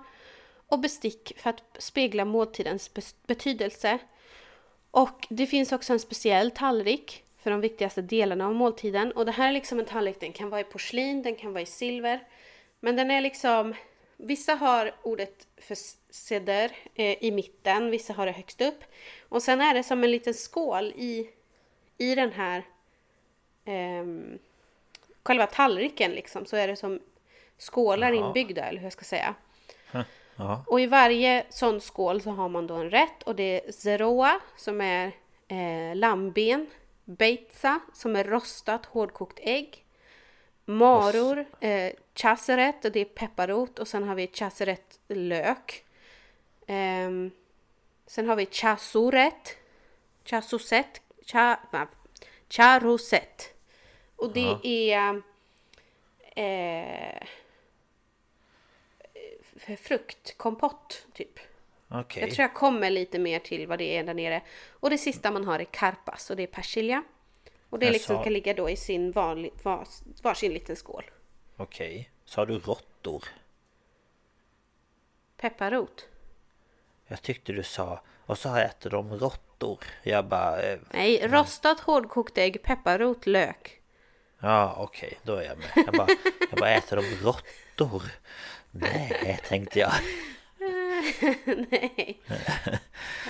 [SPEAKER 2] och bestick för att spegla måltidens betydelse. Och det finns också en speciell tallrik för de viktigaste delarna av måltiden. Och det här är liksom en tallrik, den kan vara i porslin, den kan vara i silver. Men den är liksom, vissa har ordet för seder eh, i mitten, vissa har det högst upp. Och sen är det som en liten skål i, i den här ehm, själva tallriken liksom så är det som skålar
[SPEAKER 1] Jaha.
[SPEAKER 2] inbyggda eller hur jag ska säga.
[SPEAKER 1] Ja.
[SPEAKER 2] Och i varje sån skål så har man då en rätt och det är zeroa som är eh, lammben, beitza som är rostat hårdkokt ägg, maror, eh, chaseret och det är pepparrot och sen har vi chaseret lök. Ehm, sen har vi chasoret, chasoset, cha, charoset. Och det är eh, fruktkompott typ.
[SPEAKER 1] Okej.
[SPEAKER 2] Jag tror jag kommer lite mer till vad det är där nere. Och det sista man har är karpas och det är persilja. Och det
[SPEAKER 1] Jag
[SPEAKER 2] liksom
[SPEAKER 1] sa-
[SPEAKER 2] kan ligga då i sin vanlig, vars, varsin liten skål.
[SPEAKER 1] Okej. Sa du råttor?
[SPEAKER 2] Pepparrot.
[SPEAKER 1] Jag tyckte du sa... Och så äter de råttor. Jag bara... Eh,
[SPEAKER 2] Nej, rostat hårdkokt ägg, pepparrot, lök.
[SPEAKER 1] ja, okej. Då är jag med. Jag bara, jag bara äter de råttor? Nej, tänkte jag. [laughs]
[SPEAKER 2] Nej. [laughs]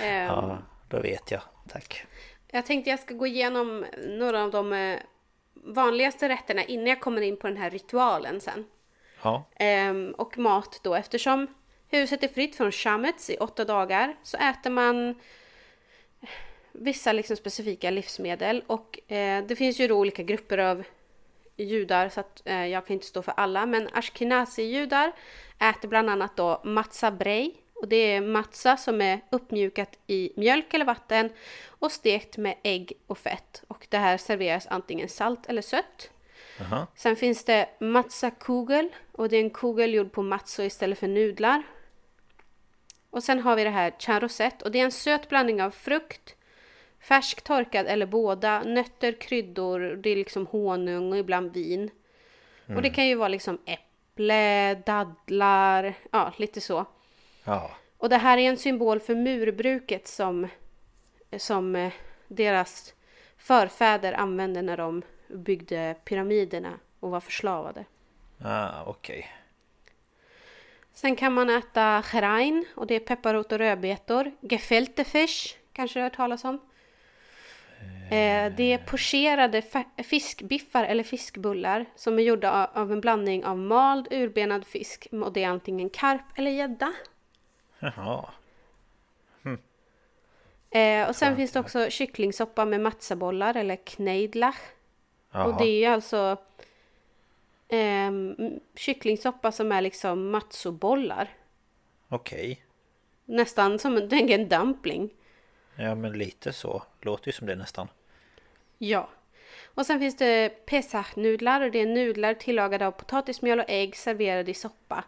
[SPEAKER 2] Ehm,
[SPEAKER 1] Ja, då vet jag. Tack.
[SPEAKER 2] Jag tänkte jag ska gå igenom några av de eh, vanligaste rätterna innan jag kommer in på den här ritualen sen.
[SPEAKER 1] Ja.
[SPEAKER 2] Ehm, och mat då eftersom huset är fritt från shammets i åtta dagar så äter man vissa liksom specifika livsmedel och eh, det finns ju då olika grupper av judar så att eh, jag kan inte stå för alla men ashkenazi-judar äter bland annat då matza brei och det är matza som är uppmjukat i mjölk eller vatten och stekt med ägg och fett och det här serveras antingen salt eller sött.
[SPEAKER 1] Jaha.
[SPEAKER 2] Sen finns det matzakugel och det är en kugel gjord på matzo istället för nudlar. Och sen har vi det här charosett och det är en söt blandning av frukt, färsk, torkad eller båda, nötter, kryddor, det är liksom honung och ibland vin. Och
[SPEAKER 1] Mm.
[SPEAKER 2] det kan ju vara liksom äpple, dadlar, ja lite så.
[SPEAKER 1] Ja.
[SPEAKER 2] Och det här är en symbol för murbruket som, som eh, deras förfäder använde när de byggde pyramiderna och var förslavade.
[SPEAKER 1] Ah, okej. Okay.
[SPEAKER 2] Sen kan man äta cherain och det är pepparrot och rödbetor. Gefilte fish kanske du har hört talas om. Eh, det är pocherade fiskbiffar eller fiskbullar som är gjorda av en blandning av mald urbenad fisk och det är antingen karp eller gädda.
[SPEAKER 1] Jaha.
[SPEAKER 2] Hm. Eh, och sen ja, finns det också kycklingsoppa med matzabollar eller kneidlach. Och det är ju alltså eh, kycklingsoppa som är liksom matzobollar.
[SPEAKER 1] Okej. Okay.
[SPEAKER 2] Nästan som en, en dumpling.
[SPEAKER 1] Ja men lite så. Låter ju som det nästan.
[SPEAKER 2] Ja. Och sen finns det pesach-nudlar och det är nudlar tillagade av potatismjöl och ägg serverade i soppa.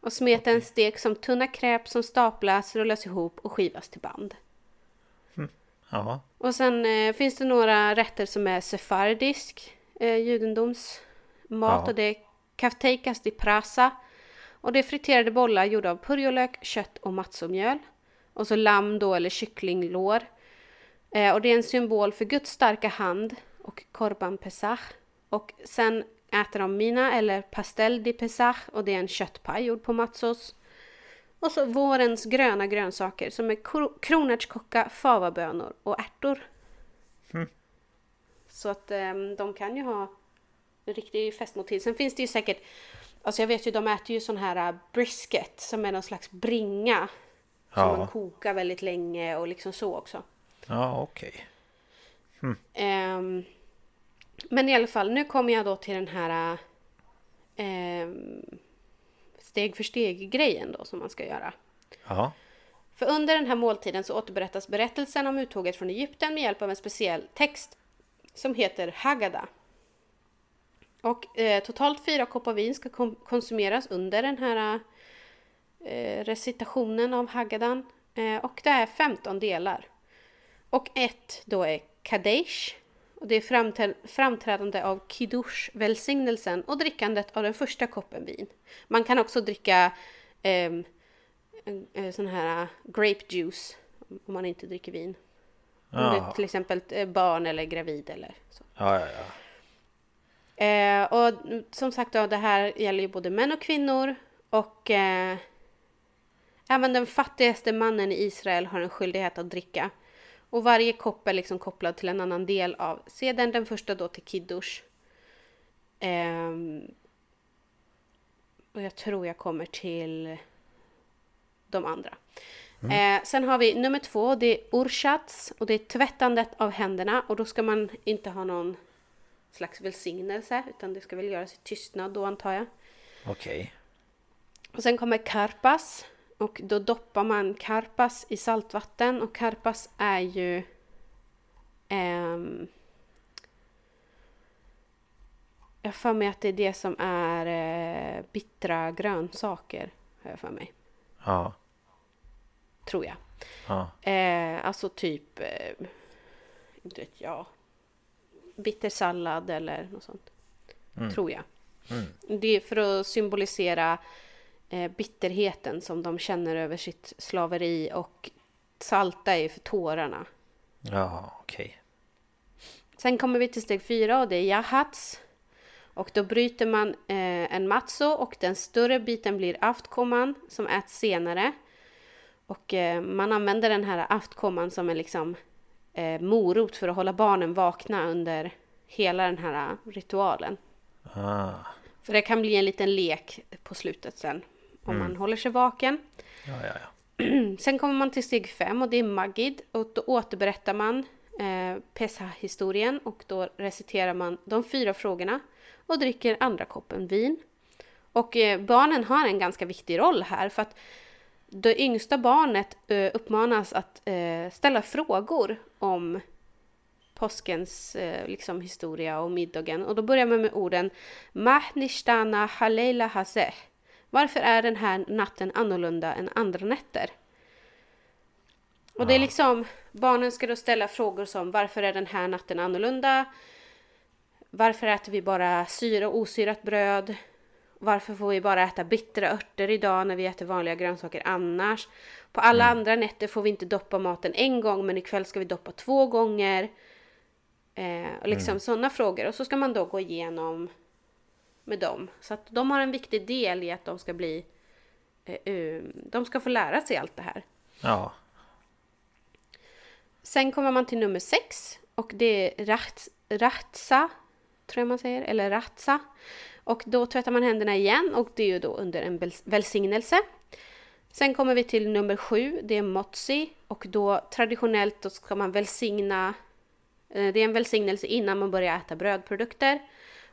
[SPEAKER 2] Och smeten okay. stek som tunna kräp som staplas, rullas ihop och skivas till band.
[SPEAKER 1] Mm. Jaha.
[SPEAKER 2] Och sen eh, finns det några rätter som är sefardisk eh, judendomsmat Jaha. och det är kafteikas di prasa. Och det är friterade bollar gjorda av purjolök, kött och matzomjöl. Och så lamm då eller kycklinglår. Eh, och det är en symbol för Guds starka hand och korban pesach. Och sen äter de mina eller pastel di pesach och det är en köttpaj gjord på matzos. Och så vårens gröna grönsaker som är kronärtskocka, favabönor och ärtor. Mm. Så att eh, de kan ju ha en riktig festmåltid. Sen finns det ju säkert, alltså jag vet ju de äter ju sån här uh, brisket som är någon slags bringa. Som ja. man kokar väldigt länge och liksom så också.
[SPEAKER 1] Ja, okej. Okay.
[SPEAKER 2] Hm. Um, men i alla fall, nu kommer jag då till den här um, steg för steg grejen då som man ska göra.
[SPEAKER 1] Ja.
[SPEAKER 2] För under den här måltiden så återberättas berättelsen om uttåget från Egypten med hjälp av en speciell text som heter Haggadah. Och eh, totalt fyra koppar vin ska konsumeras under den här eh, recitationen av Haggadan. Eh, och det är 15 delar. Och ett då är Kadesh. Och det är framträdande av Kiddush, välsignelsen och drickandet av den första koppen vin. Man kan också dricka eh, sån här grape juice om man inte dricker vin. Om det är till exempel barn eller gravid eller så.
[SPEAKER 1] Ja, ja, ja.
[SPEAKER 2] Eh, och som sagt då, det här gäller ju både män och kvinnor och eh, även den fattigaste mannen i Israel har en skyldighet att dricka. Och varje kopp är liksom kopplad till en annan del av seden. Den första då till kiddush. Eh, och jag tror jag kommer till de andra. Mm. Eh, sen har vi nummer två, det är urshats och det är tvättandet av händerna och då ska man inte ha någon slags välsignelse utan det ska väl göras i tystnad då antar jag.
[SPEAKER 1] Okej. Okay.
[SPEAKER 2] Och sen kommer karpas och då doppar man karpas i saltvatten och karpas är ju ehm, jag för mig att det är det som är eh, bittra grönsaker. Har jag för mig.
[SPEAKER 1] Ja.
[SPEAKER 2] Tror jag.
[SPEAKER 1] Ja.
[SPEAKER 2] Eh, alltså typ, eh, inte vet jag, bittersallad eller något sånt. Mm. Tror jag.
[SPEAKER 1] Mm.
[SPEAKER 2] Det är för att symbolisera bitterheten som de känner över sitt slaveri och salta är för tårarna.
[SPEAKER 1] Ja, okej. Okay.
[SPEAKER 2] Sen kommer vi till steg fyra och det är jahats. Och då bryter man eh, en matzo och den större biten blir aftkomman som äts senare. Och eh, man använder den här aftkomman som en liksom eh, morot för att hålla barnen vakna under hela den här ritualen.
[SPEAKER 1] Ah.
[SPEAKER 2] För det kan bli en liten lek på slutet sen om mm. man håller sig vaken.
[SPEAKER 1] Ja, ja, ja. [clears throat]
[SPEAKER 2] Sen kommer man till steg fem och det är Magid och då återberättar man eh, Pesach-historien och då reciterar man de fyra frågorna och dricker andra koppen vin. Och eh, barnen har en ganska viktig roll här för att det yngsta barnet eh, uppmanas att eh, ställa frågor om påskens eh, liksom, historia och middagen. Och då börjar man med orden Mahnishtana haleila haseh. Varför är den här natten annorlunda än andra nätter? Och det är liksom, barnen ska då ställa frågor som varför är den här natten annorlunda? Varför äter vi bara syra och osyrat bröd? Varför får vi bara äta bittra örter idag när vi äter vanliga grönsaker annars? På alla mm. andra nätter får vi inte doppa maten en gång men ikväll ska vi doppa två gånger. Eh, och liksom mm. sådana frågor. Och så ska man då gå igenom med dem. Så att de har en viktig del i att de ska bli... Eh, de ska få lära sig allt det här.
[SPEAKER 1] Ja.
[SPEAKER 2] Sen kommer man till nummer sex. Och det är rat, ratsa, tror jag man säger. Eller ratsa. Och då tvättar man händerna igen och det är ju då under en välsignelse. Sen kommer vi till nummer sju, det är motsi. Och då traditionellt då ska man välsigna, eh, det är en välsignelse innan man börjar äta brödprodukter.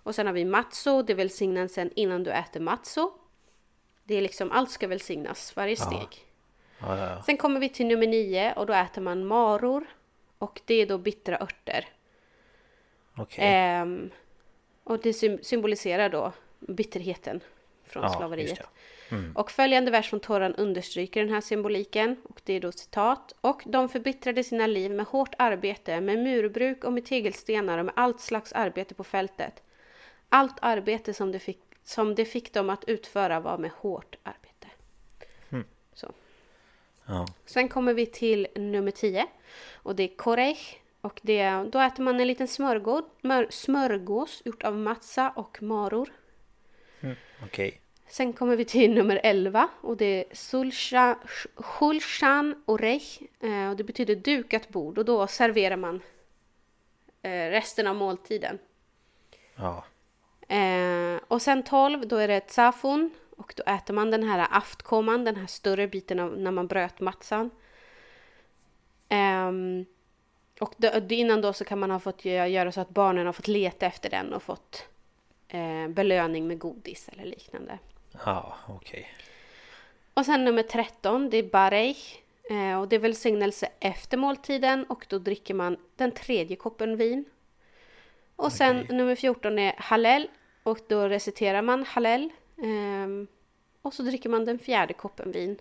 [SPEAKER 2] Och sen har vi matso, det är välsignelsen innan du äter matso. Det är liksom, allt ska välsignas, varje steg.
[SPEAKER 1] Ja. Ja, ja,
[SPEAKER 2] sen kommer vi till nummer nio och då äter man maror. Och det är då bittra örter.
[SPEAKER 1] Okay.
[SPEAKER 2] Ehm, och det symboliserar då bitterheten från slaveriet.
[SPEAKER 1] Mm.
[SPEAKER 2] Och följande vers från Toran understryker den här symboliken. Och det är då citat. Och de förbittrade sina liv med hårt arbete, med murbruk och med tegelstenar och med allt slags arbete på fältet. Allt arbete som det fick, som det fick dem att utföra var med hårt arbete.
[SPEAKER 1] Mm.
[SPEAKER 2] Så.
[SPEAKER 1] Ja.
[SPEAKER 2] Sen kommer vi till nummer 10. Och det är korech och det, då äter man en liten smörgås, smörgås gjort av matza och maror.
[SPEAKER 1] Mm, Okej. Okay.
[SPEAKER 2] Sen kommer vi till nummer 11 och det är Shulchan Orech eh, och det betyder dukat bord och då serverar man eh, resten av måltiden.
[SPEAKER 1] Ja.
[SPEAKER 2] Eh, och sen 12 då är det Tsafun och då äter man den här aftkoman, den här större biten av när man bröt matsan. Um, och då, innan då så kan man ha fått göra så att barnen har fått leta efter den och fått eh, belöning med godis eller liknande.
[SPEAKER 1] Ja, okej. Okay.
[SPEAKER 2] Och sen nummer 13, det är Barej. Eh, och det är välsignelse efter måltiden och då dricker man den tredje koppen vin. Och okay. sen nummer 14 är Hallel och då reciterar man Hallel. Eh, och så dricker man den fjärde koppen vin.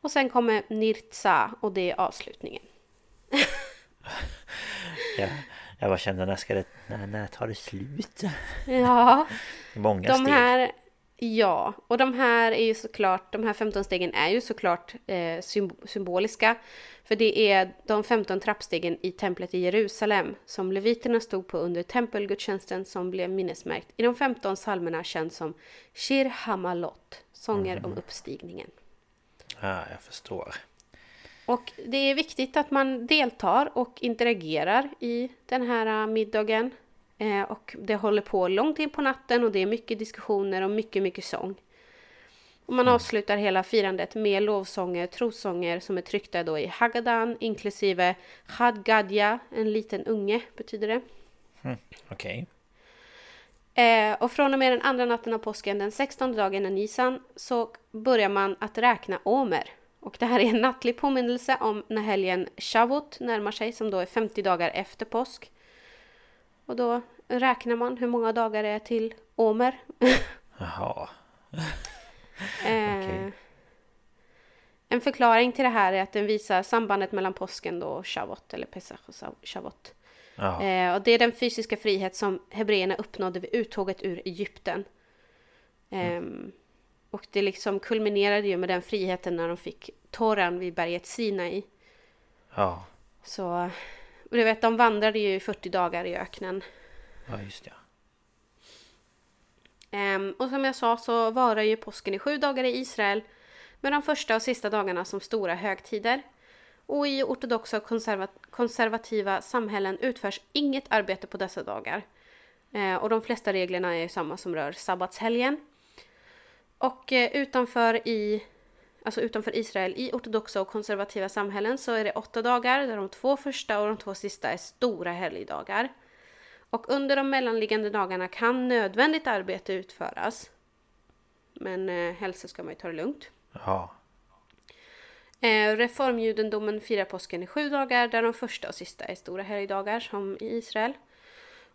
[SPEAKER 2] Och sen kommer Nirtsa och det är avslutningen. [laughs]
[SPEAKER 1] ja, jag bara kände när ska det, när, när tar det slut?
[SPEAKER 2] Ja, [laughs]
[SPEAKER 1] Många
[SPEAKER 2] de
[SPEAKER 1] steg.
[SPEAKER 2] här, ja, och de här är ju såklart, de här 15 stegen är ju såklart eh, symboliska. För det är de 15 trappstegen i templet i Jerusalem som leviterna stod på under tempelgudstjänsten som blev minnesmärkt i de 15 psalmerna känd som Shir Hamalot, sånger mm. om uppstigningen.
[SPEAKER 1] Ja, jag förstår.
[SPEAKER 2] Och det är viktigt att man deltar och interagerar i den här äh, middagen. Eh, och det håller på långt in på natten och det är mycket diskussioner och mycket, mycket sång. Och man mm. avslutar hela firandet med lovsånger, trossånger som är tryckta då i Haggadan inklusive Hadgadja, en liten unge betyder det.
[SPEAKER 1] Mm, Okej.
[SPEAKER 2] Okay. Eh, och från och med den andra natten av påsken, den 16 dagen av Nisan, så börjar man att räkna omer. Och det här är en nattlig påminnelse om när helgen Shavuot närmar sig som då är 50 dagar efter påsk. Och då räknar man hur många dagar det är till Omer. [laughs]
[SPEAKER 1] Jaha. [laughs]
[SPEAKER 2] eh, okay. En förklaring till det här är att den visar sambandet mellan påsken då och Shavuot eller Pesach och Shavuot. Eh, och det är den fysiska frihet som hebreerna uppnådde vid uttåget ur Egypten. Eh, mm. Och det liksom kulminerade ju med den friheten när de fick Toran vid berget Sinai.
[SPEAKER 1] Ja.
[SPEAKER 2] Så, du vet, de vandrade ju 40 dagar i öknen.
[SPEAKER 1] Ja, just det.
[SPEAKER 2] Um, och som jag sa så varar ju påsken i sju dagar i Israel med de första och sista dagarna som stora högtider. Och i ortodoxa och konservat konservativa samhällen utförs inget arbete på dessa dagar. Uh, och de flesta reglerna är samma som rör sabbatshelgen. Och uh, utanför i alltså utanför Israel, i ortodoxa och konservativa samhällen så är det åtta dagar där de två första och de två sista är stora helgdagar. Och under de mellanliggande dagarna kan nödvändigt arbete utföras. Men eh, helst ska man ju ta det lugnt.
[SPEAKER 1] Ja.
[SPEAKER 2] Eh, reformjudendomen firar påsken i sju dagar där de första och sista är stora helgdagar som i Israel.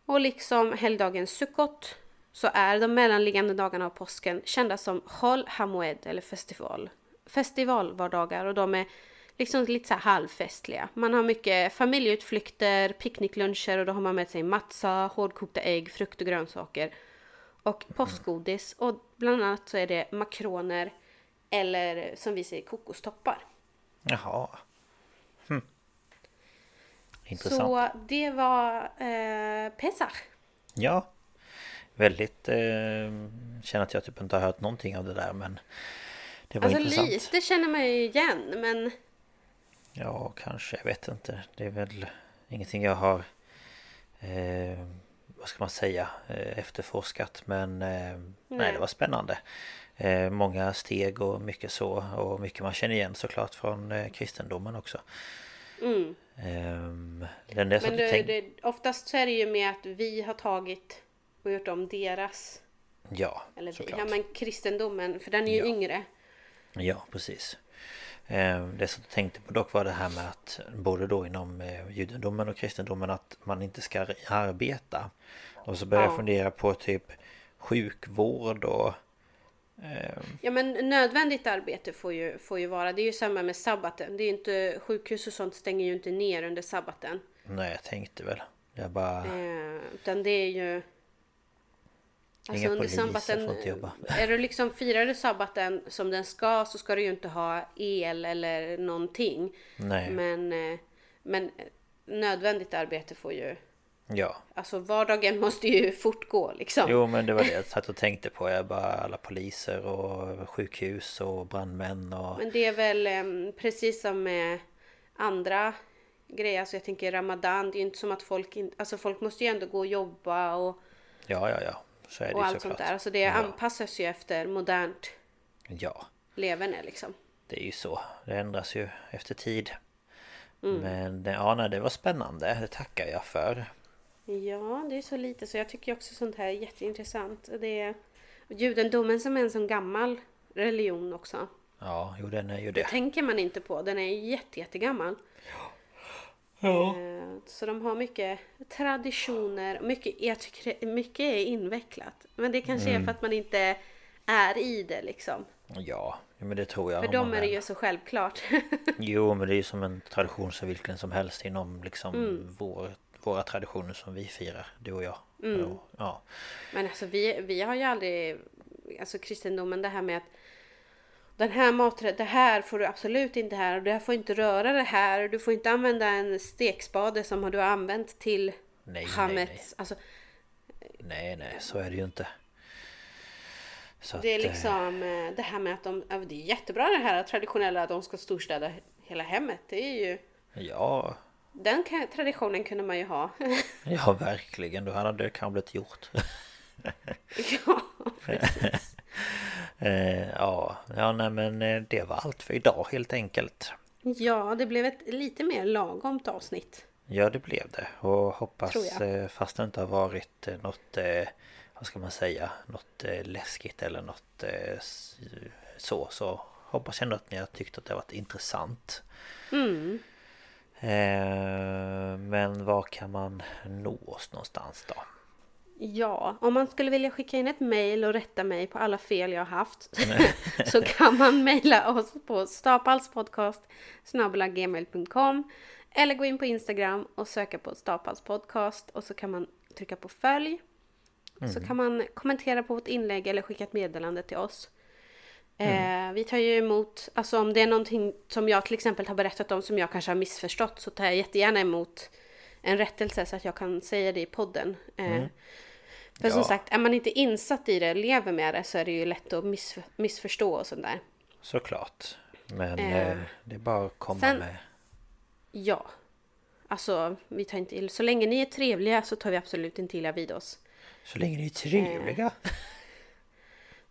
[SPEAKER 2] Och liksom helgdagen Sukkot så är de mellanliggande dagarna av påsken kända som Chol Hamoed eller festival festivalvardagar och de är liksom lite så här halvfestliga. Man har mycket familjeutflykter, picknickluncher och då har man med sig matza, hårdkokta ägg, frukt och grönsaker. och påskgodis. Och bland annat så är det makroner eller som vi säger kokostoppar.
[SPEAKER 1] Jaha. Hm. Intressant.
[SPEAKER 2] Så det var eh, Pesach.
[SPEAKER 1] Ja. Väldigt... Eh, känner att jag typ inte har hört någonting av det där men... Det var
[SPEAKER 2] Alltså
[SPEAKER 1] intressant.
[SPEAKER 2] lite känner man ju igen men
[SPEAKER 1] Ja, kanske. Jag vet inte. Det är väl ingenting jag har... Eh, vad ska man säga? Eh, efterforskat. Men eh, nej.
[SPEAKER 2] Nej.
[SPEAKER 1] det var spännande. Eh, många steg och mycket så. Och mycket man känner igen såklart från eh, kristendomen också.
[SPEAKER 2] mm.
[SPEAKER 1] Eh, satt
[SPEAKER 2] Men det,
[SPEAKER 1] tänkte...
[SPEAKER 2] det, oftast så är det ju med att vi har tagit och gjort om deras
[SPEAKER 1] Ja,
[SPEAKER 2] Eller
[SPEAKER 1] såklart.
[SPEAKER 2] ja men kristendomen för den är ju
[SPEAKER 1] Ja.
[SPEAKER 2] yngre.
[SPEAKER 1] Ja, precis. Eh, Det som jag tänkte på dock var det här med att både då inom eh, judendomen och kristendomen att man inte ska arbeta. Och så började jag
[SPEAKER 2] Ja.
[SPEAKER 1] fundera på typ sjukvård och... eh,
[SPEAKER 2] Ja men nödvändigt arbete får ju, får ju vara. Det är ju samma med sabbaten. Det är inte, sjukhus och sånt stänger ju inte ner under sabbaten.
[SPEAKER 1] Nej, jag tänkte väl. Jag bara...
[SPEAKER 2] Eh, utan det är ju... Alltså
[SPEAKER 1] Inga
[SPEAKER 2] under sabbaten,
[SPEAKER 1] får inte jobba.
[SPEAKER 2] är du liksom firar du sabbaten som den ska så ska du ju inte ha el eller någonting.
[SPEAKER 1] Nej.
[SPEAKER 2] Men, eh, men nödvändigt arbete får ju...
[SPEAKER 1] Ja.
[SPEAKER 2] Alltså vardagen måste ju fortgå liksom.
[SPEAKER 1] Jo men det var det [laughs] jag satt och tänkte på. Jag bara alla poliser och sjukhus och brandmän och...
[SPEAKER 2] Men det är väl precis som med andra grejer. Alltså jag tänker Ramadan. Det är ju inte som att folk inte... Alltså folk måste ju ändå gå och jobba och,
[SPEAKER 1] Ja, ja, ja. Så är det
[SPEAKER 2] och
[SPEAKER 1] ju
[SPEAKER 2] allt sånt där. Alltså det
[SPEAKER 1] ja.
[SPEAKER 2] anpassas ju efter modernt
[SPEAKER 1] ja.
[SPEAKER 2] leverne liksom.
[SPEAKER 1] Det är ju så. Det ändras ju efter tid.
[SPEAKER 2] Mm.
[SPEAKER 1] Men ja, nej, det var spännande. Det tackar jag för.
[SPEAKER 2] Ja, det är så lite så jag tycker också sånt här är jätteintressant. Det är judendomen som är en sån gammal religion också.
[SPEAKER 1] Ja, jo den är ju
[SPEAKER 2] Det
[SPEAKER 1] det.
[SPEAKER 2] tänker man inte på. Den är jätte, jättegammal.
[SPEAKER 1] Ja.
[SPEAKER 2] Eh, Så de har mycket traditioner. Mycket, jag tycker mycket är invecklat. Men det kanske
[SPEAKER 1] Mm.
[SPEAKER 2] är för att man inte är i det liksom.
[SPEAKER 1] Ja, men det tror jag.
[SPEAKER 2] För dem är det ju så självklart. [laughs]
[SPEAKER 1] Jo, men det är ju som en tradition som vilken som helst inom liksom
[SPEAKER 2] Mm.
[SPEAKER 1] vår, våra traditioner som vi firar, du och jag.
[SPEAKER 2] Mm.
[SPEAKER 1] Och, ja.
[SPEAKER 2] Men alltså vi, vi har ju aldrig, alltså kristendomen det här med att den här maträtten, det här får du absolut inte här och du får inte röra det här. Du får inte använda en stekspade som du har använt till
[SPEAKER 1] Nej,
[SPEAKER 2] hammets.
[SPEAKER 1] nej, nej.
[SPEAKER 2] Alltså,
[SPEAKER 1] Nej, nej, så är det ju inte. Så
[SPEAKER 2] det är
[SPEAKER 1] att, eh,
[SPEAKER 2] liksom eh, det här med att de, det är jättebra det här traditionella att de ska storstäda hela hemmet. Det är ju,
[SPEAKER 1] Ja,
[SPEAKER 2] den traditionen kunde man ju ha. [laughs]
[SPEAKER 1] ja verkligen. Då hade det kanske blivit gjort.
[SPEAKER 2] ja, precis. [laughs]
[SPEAKER 1] eh, ja, ja, nej men eh, det var allt för idag helt enkelt.
[SPEAKER 2] Ja, det blev ett lite mer lagomt avsnitt.
[SPEAKER 1] Ja, det blev det. Och hoppas, eh, fast det inte har varit något, vad ska man säga, något läskigt eller något så, så hoppas jag ändå att ni har tyckt att det har varit intressant.
[SPEAKER 2] Mm.
[SPEAKER 1] Men var kan man nå oss någonstans då?
[SPEAKER 2] Ja, om man skulle vilja skicka in ett mejl och rätta mig på alla fel jag har haft [laughs] [laughs] så kan man mejla oss på stapalspodcast gmail.com eller gå in på Instagram och söka på stapalspodcast och så kan man trycka på följ. Så kan man kommentera på vårt inlägg eller skicka ett meddelande till oss. Eh, vi tar ju emot, alltså om det är någonting som jag till exempel har berättat om som jag kanske har missförstått så tar jag jättegärna emot en rättelse så att jag kan säga det i podden. Eh, För som
[SPEAKER 1] Ja.
[SPEAKER 2] sagt, är man inte insatt i det, lever med det, så är det ju lätt att miss, missförstå och sånt där.
[SPEAKER 1] Såklart. Men
[SPEAKER 2] Eh,
[SPEAKER 1] eh, det är bara att komma
[SPEAKER 2] sen-
[SPEAKER 1] med.
[SPEAKER 2] Ja. Alltså, vi tar inte ill. Så länge ni är trevliga så tar vi absolut inte illa vid oss.
[SPEAKER 1] Så länge ni är trevliga.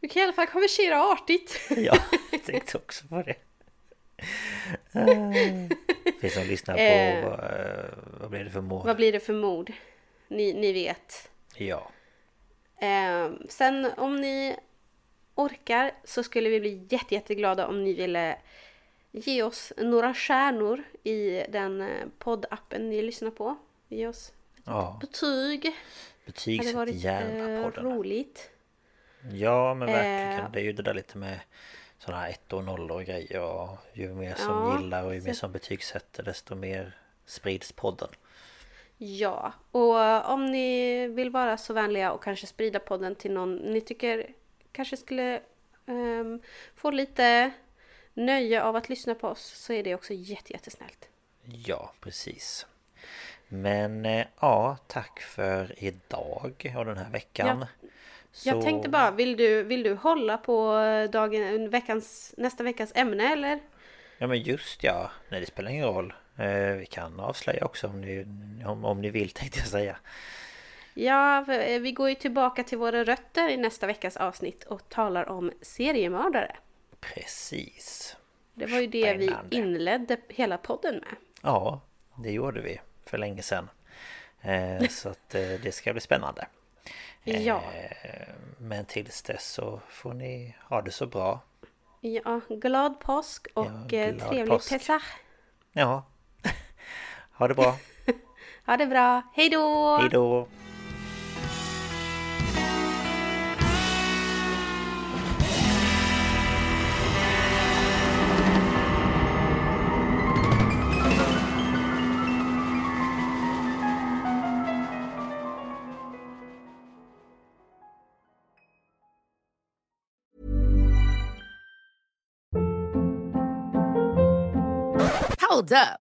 [SPEAKER 2] Du kan i alla fall konversera artigt. [laughs]
[SPEAKER 1] ja, jag tänkte också på det. Finns som lyssnar på,
[SPEAKER 2] Eh.
[SPEAKER 1] vad, eh, vad blir det för mål?
[SPEAKER 2] Vad blir det för mord? Ni, ni vet.
[SPEAKER 1] Ja.
[SPEAKER 2] Eh, sen om ni orkar så skulle vi bli jätte, jätteglada om ni ville ge oss några stjärnor i den eh, poddappen ni lyssnar på. Ge oss
[SPEAKER 1] ja.
[SPEAKER 2] betyg. hade
[SPEAKER 1] Betygsätt
[SPEAKER 2] varit
[SPEAKER 1] gärna
[SPEAKER 2] eh,
[SPEAKER 1] podden.
[SPEAKER 2] roligt.
[SPEAKER 1] Ja men verkligen.
[SPEAKER 2] Eh.
[SPEAKER 1] Det är ju det där lite med sådana här ett och nollor och grejer. Och ju mer som
[SPEAKER 2] Ja,
[SPEAKER 1] gillar och ju mer som betygsätter desto mer sprids podden.
[SPEAKER 2] Ja, och om ni vill vara så vänliga och kanske sprida podden till någon ni tycker kanske skulle um, få lite nöje av att lyssna på oss så är det också jättesnällt.
[SPEAKER 1] Ja, precis. Men eh, ja, tack för idag och den här veckan.
[SPEAKER 2] Ja. Så... Jag tänkte bara, vill du, vill du hålla på dagen, veckans, nästa veckas ämne eller?
[SPEAKER 1] Ja men just ja, nej det spelar ingen roll. Eh, vi kan avslöja också om ni, om, om ni vill [laughs] tänkte jag säga.
[SPEAKER 2] Ja, eh, vi går ju tillbaka till våra rötter i nästa veckas avsnitt och talar om seriemördare.
[SPEAKER 1] Precis.
[SPEAKER 2] Det var ju det Spännande. vi inledde hela podden med.
[SPEAKER 1] Ja, det gjorde vi för länge sedan. Eh, så att det ska bli spännande.
[SPEAKER 2] Ja.
[SPEAKER 1] Men tills dess så får ni ha det så bra.
[SPEAKER 2] Ja, glad påsk och ja, glad trevlig påsk. Pesach.
[SPEAKER 1] Ja. Ha det bra. [laughs]
[SPEAKER 2] ha det bra. Hej då!
[SPEAKER 1] Hej då!
[SPEAKER 4] Hold up.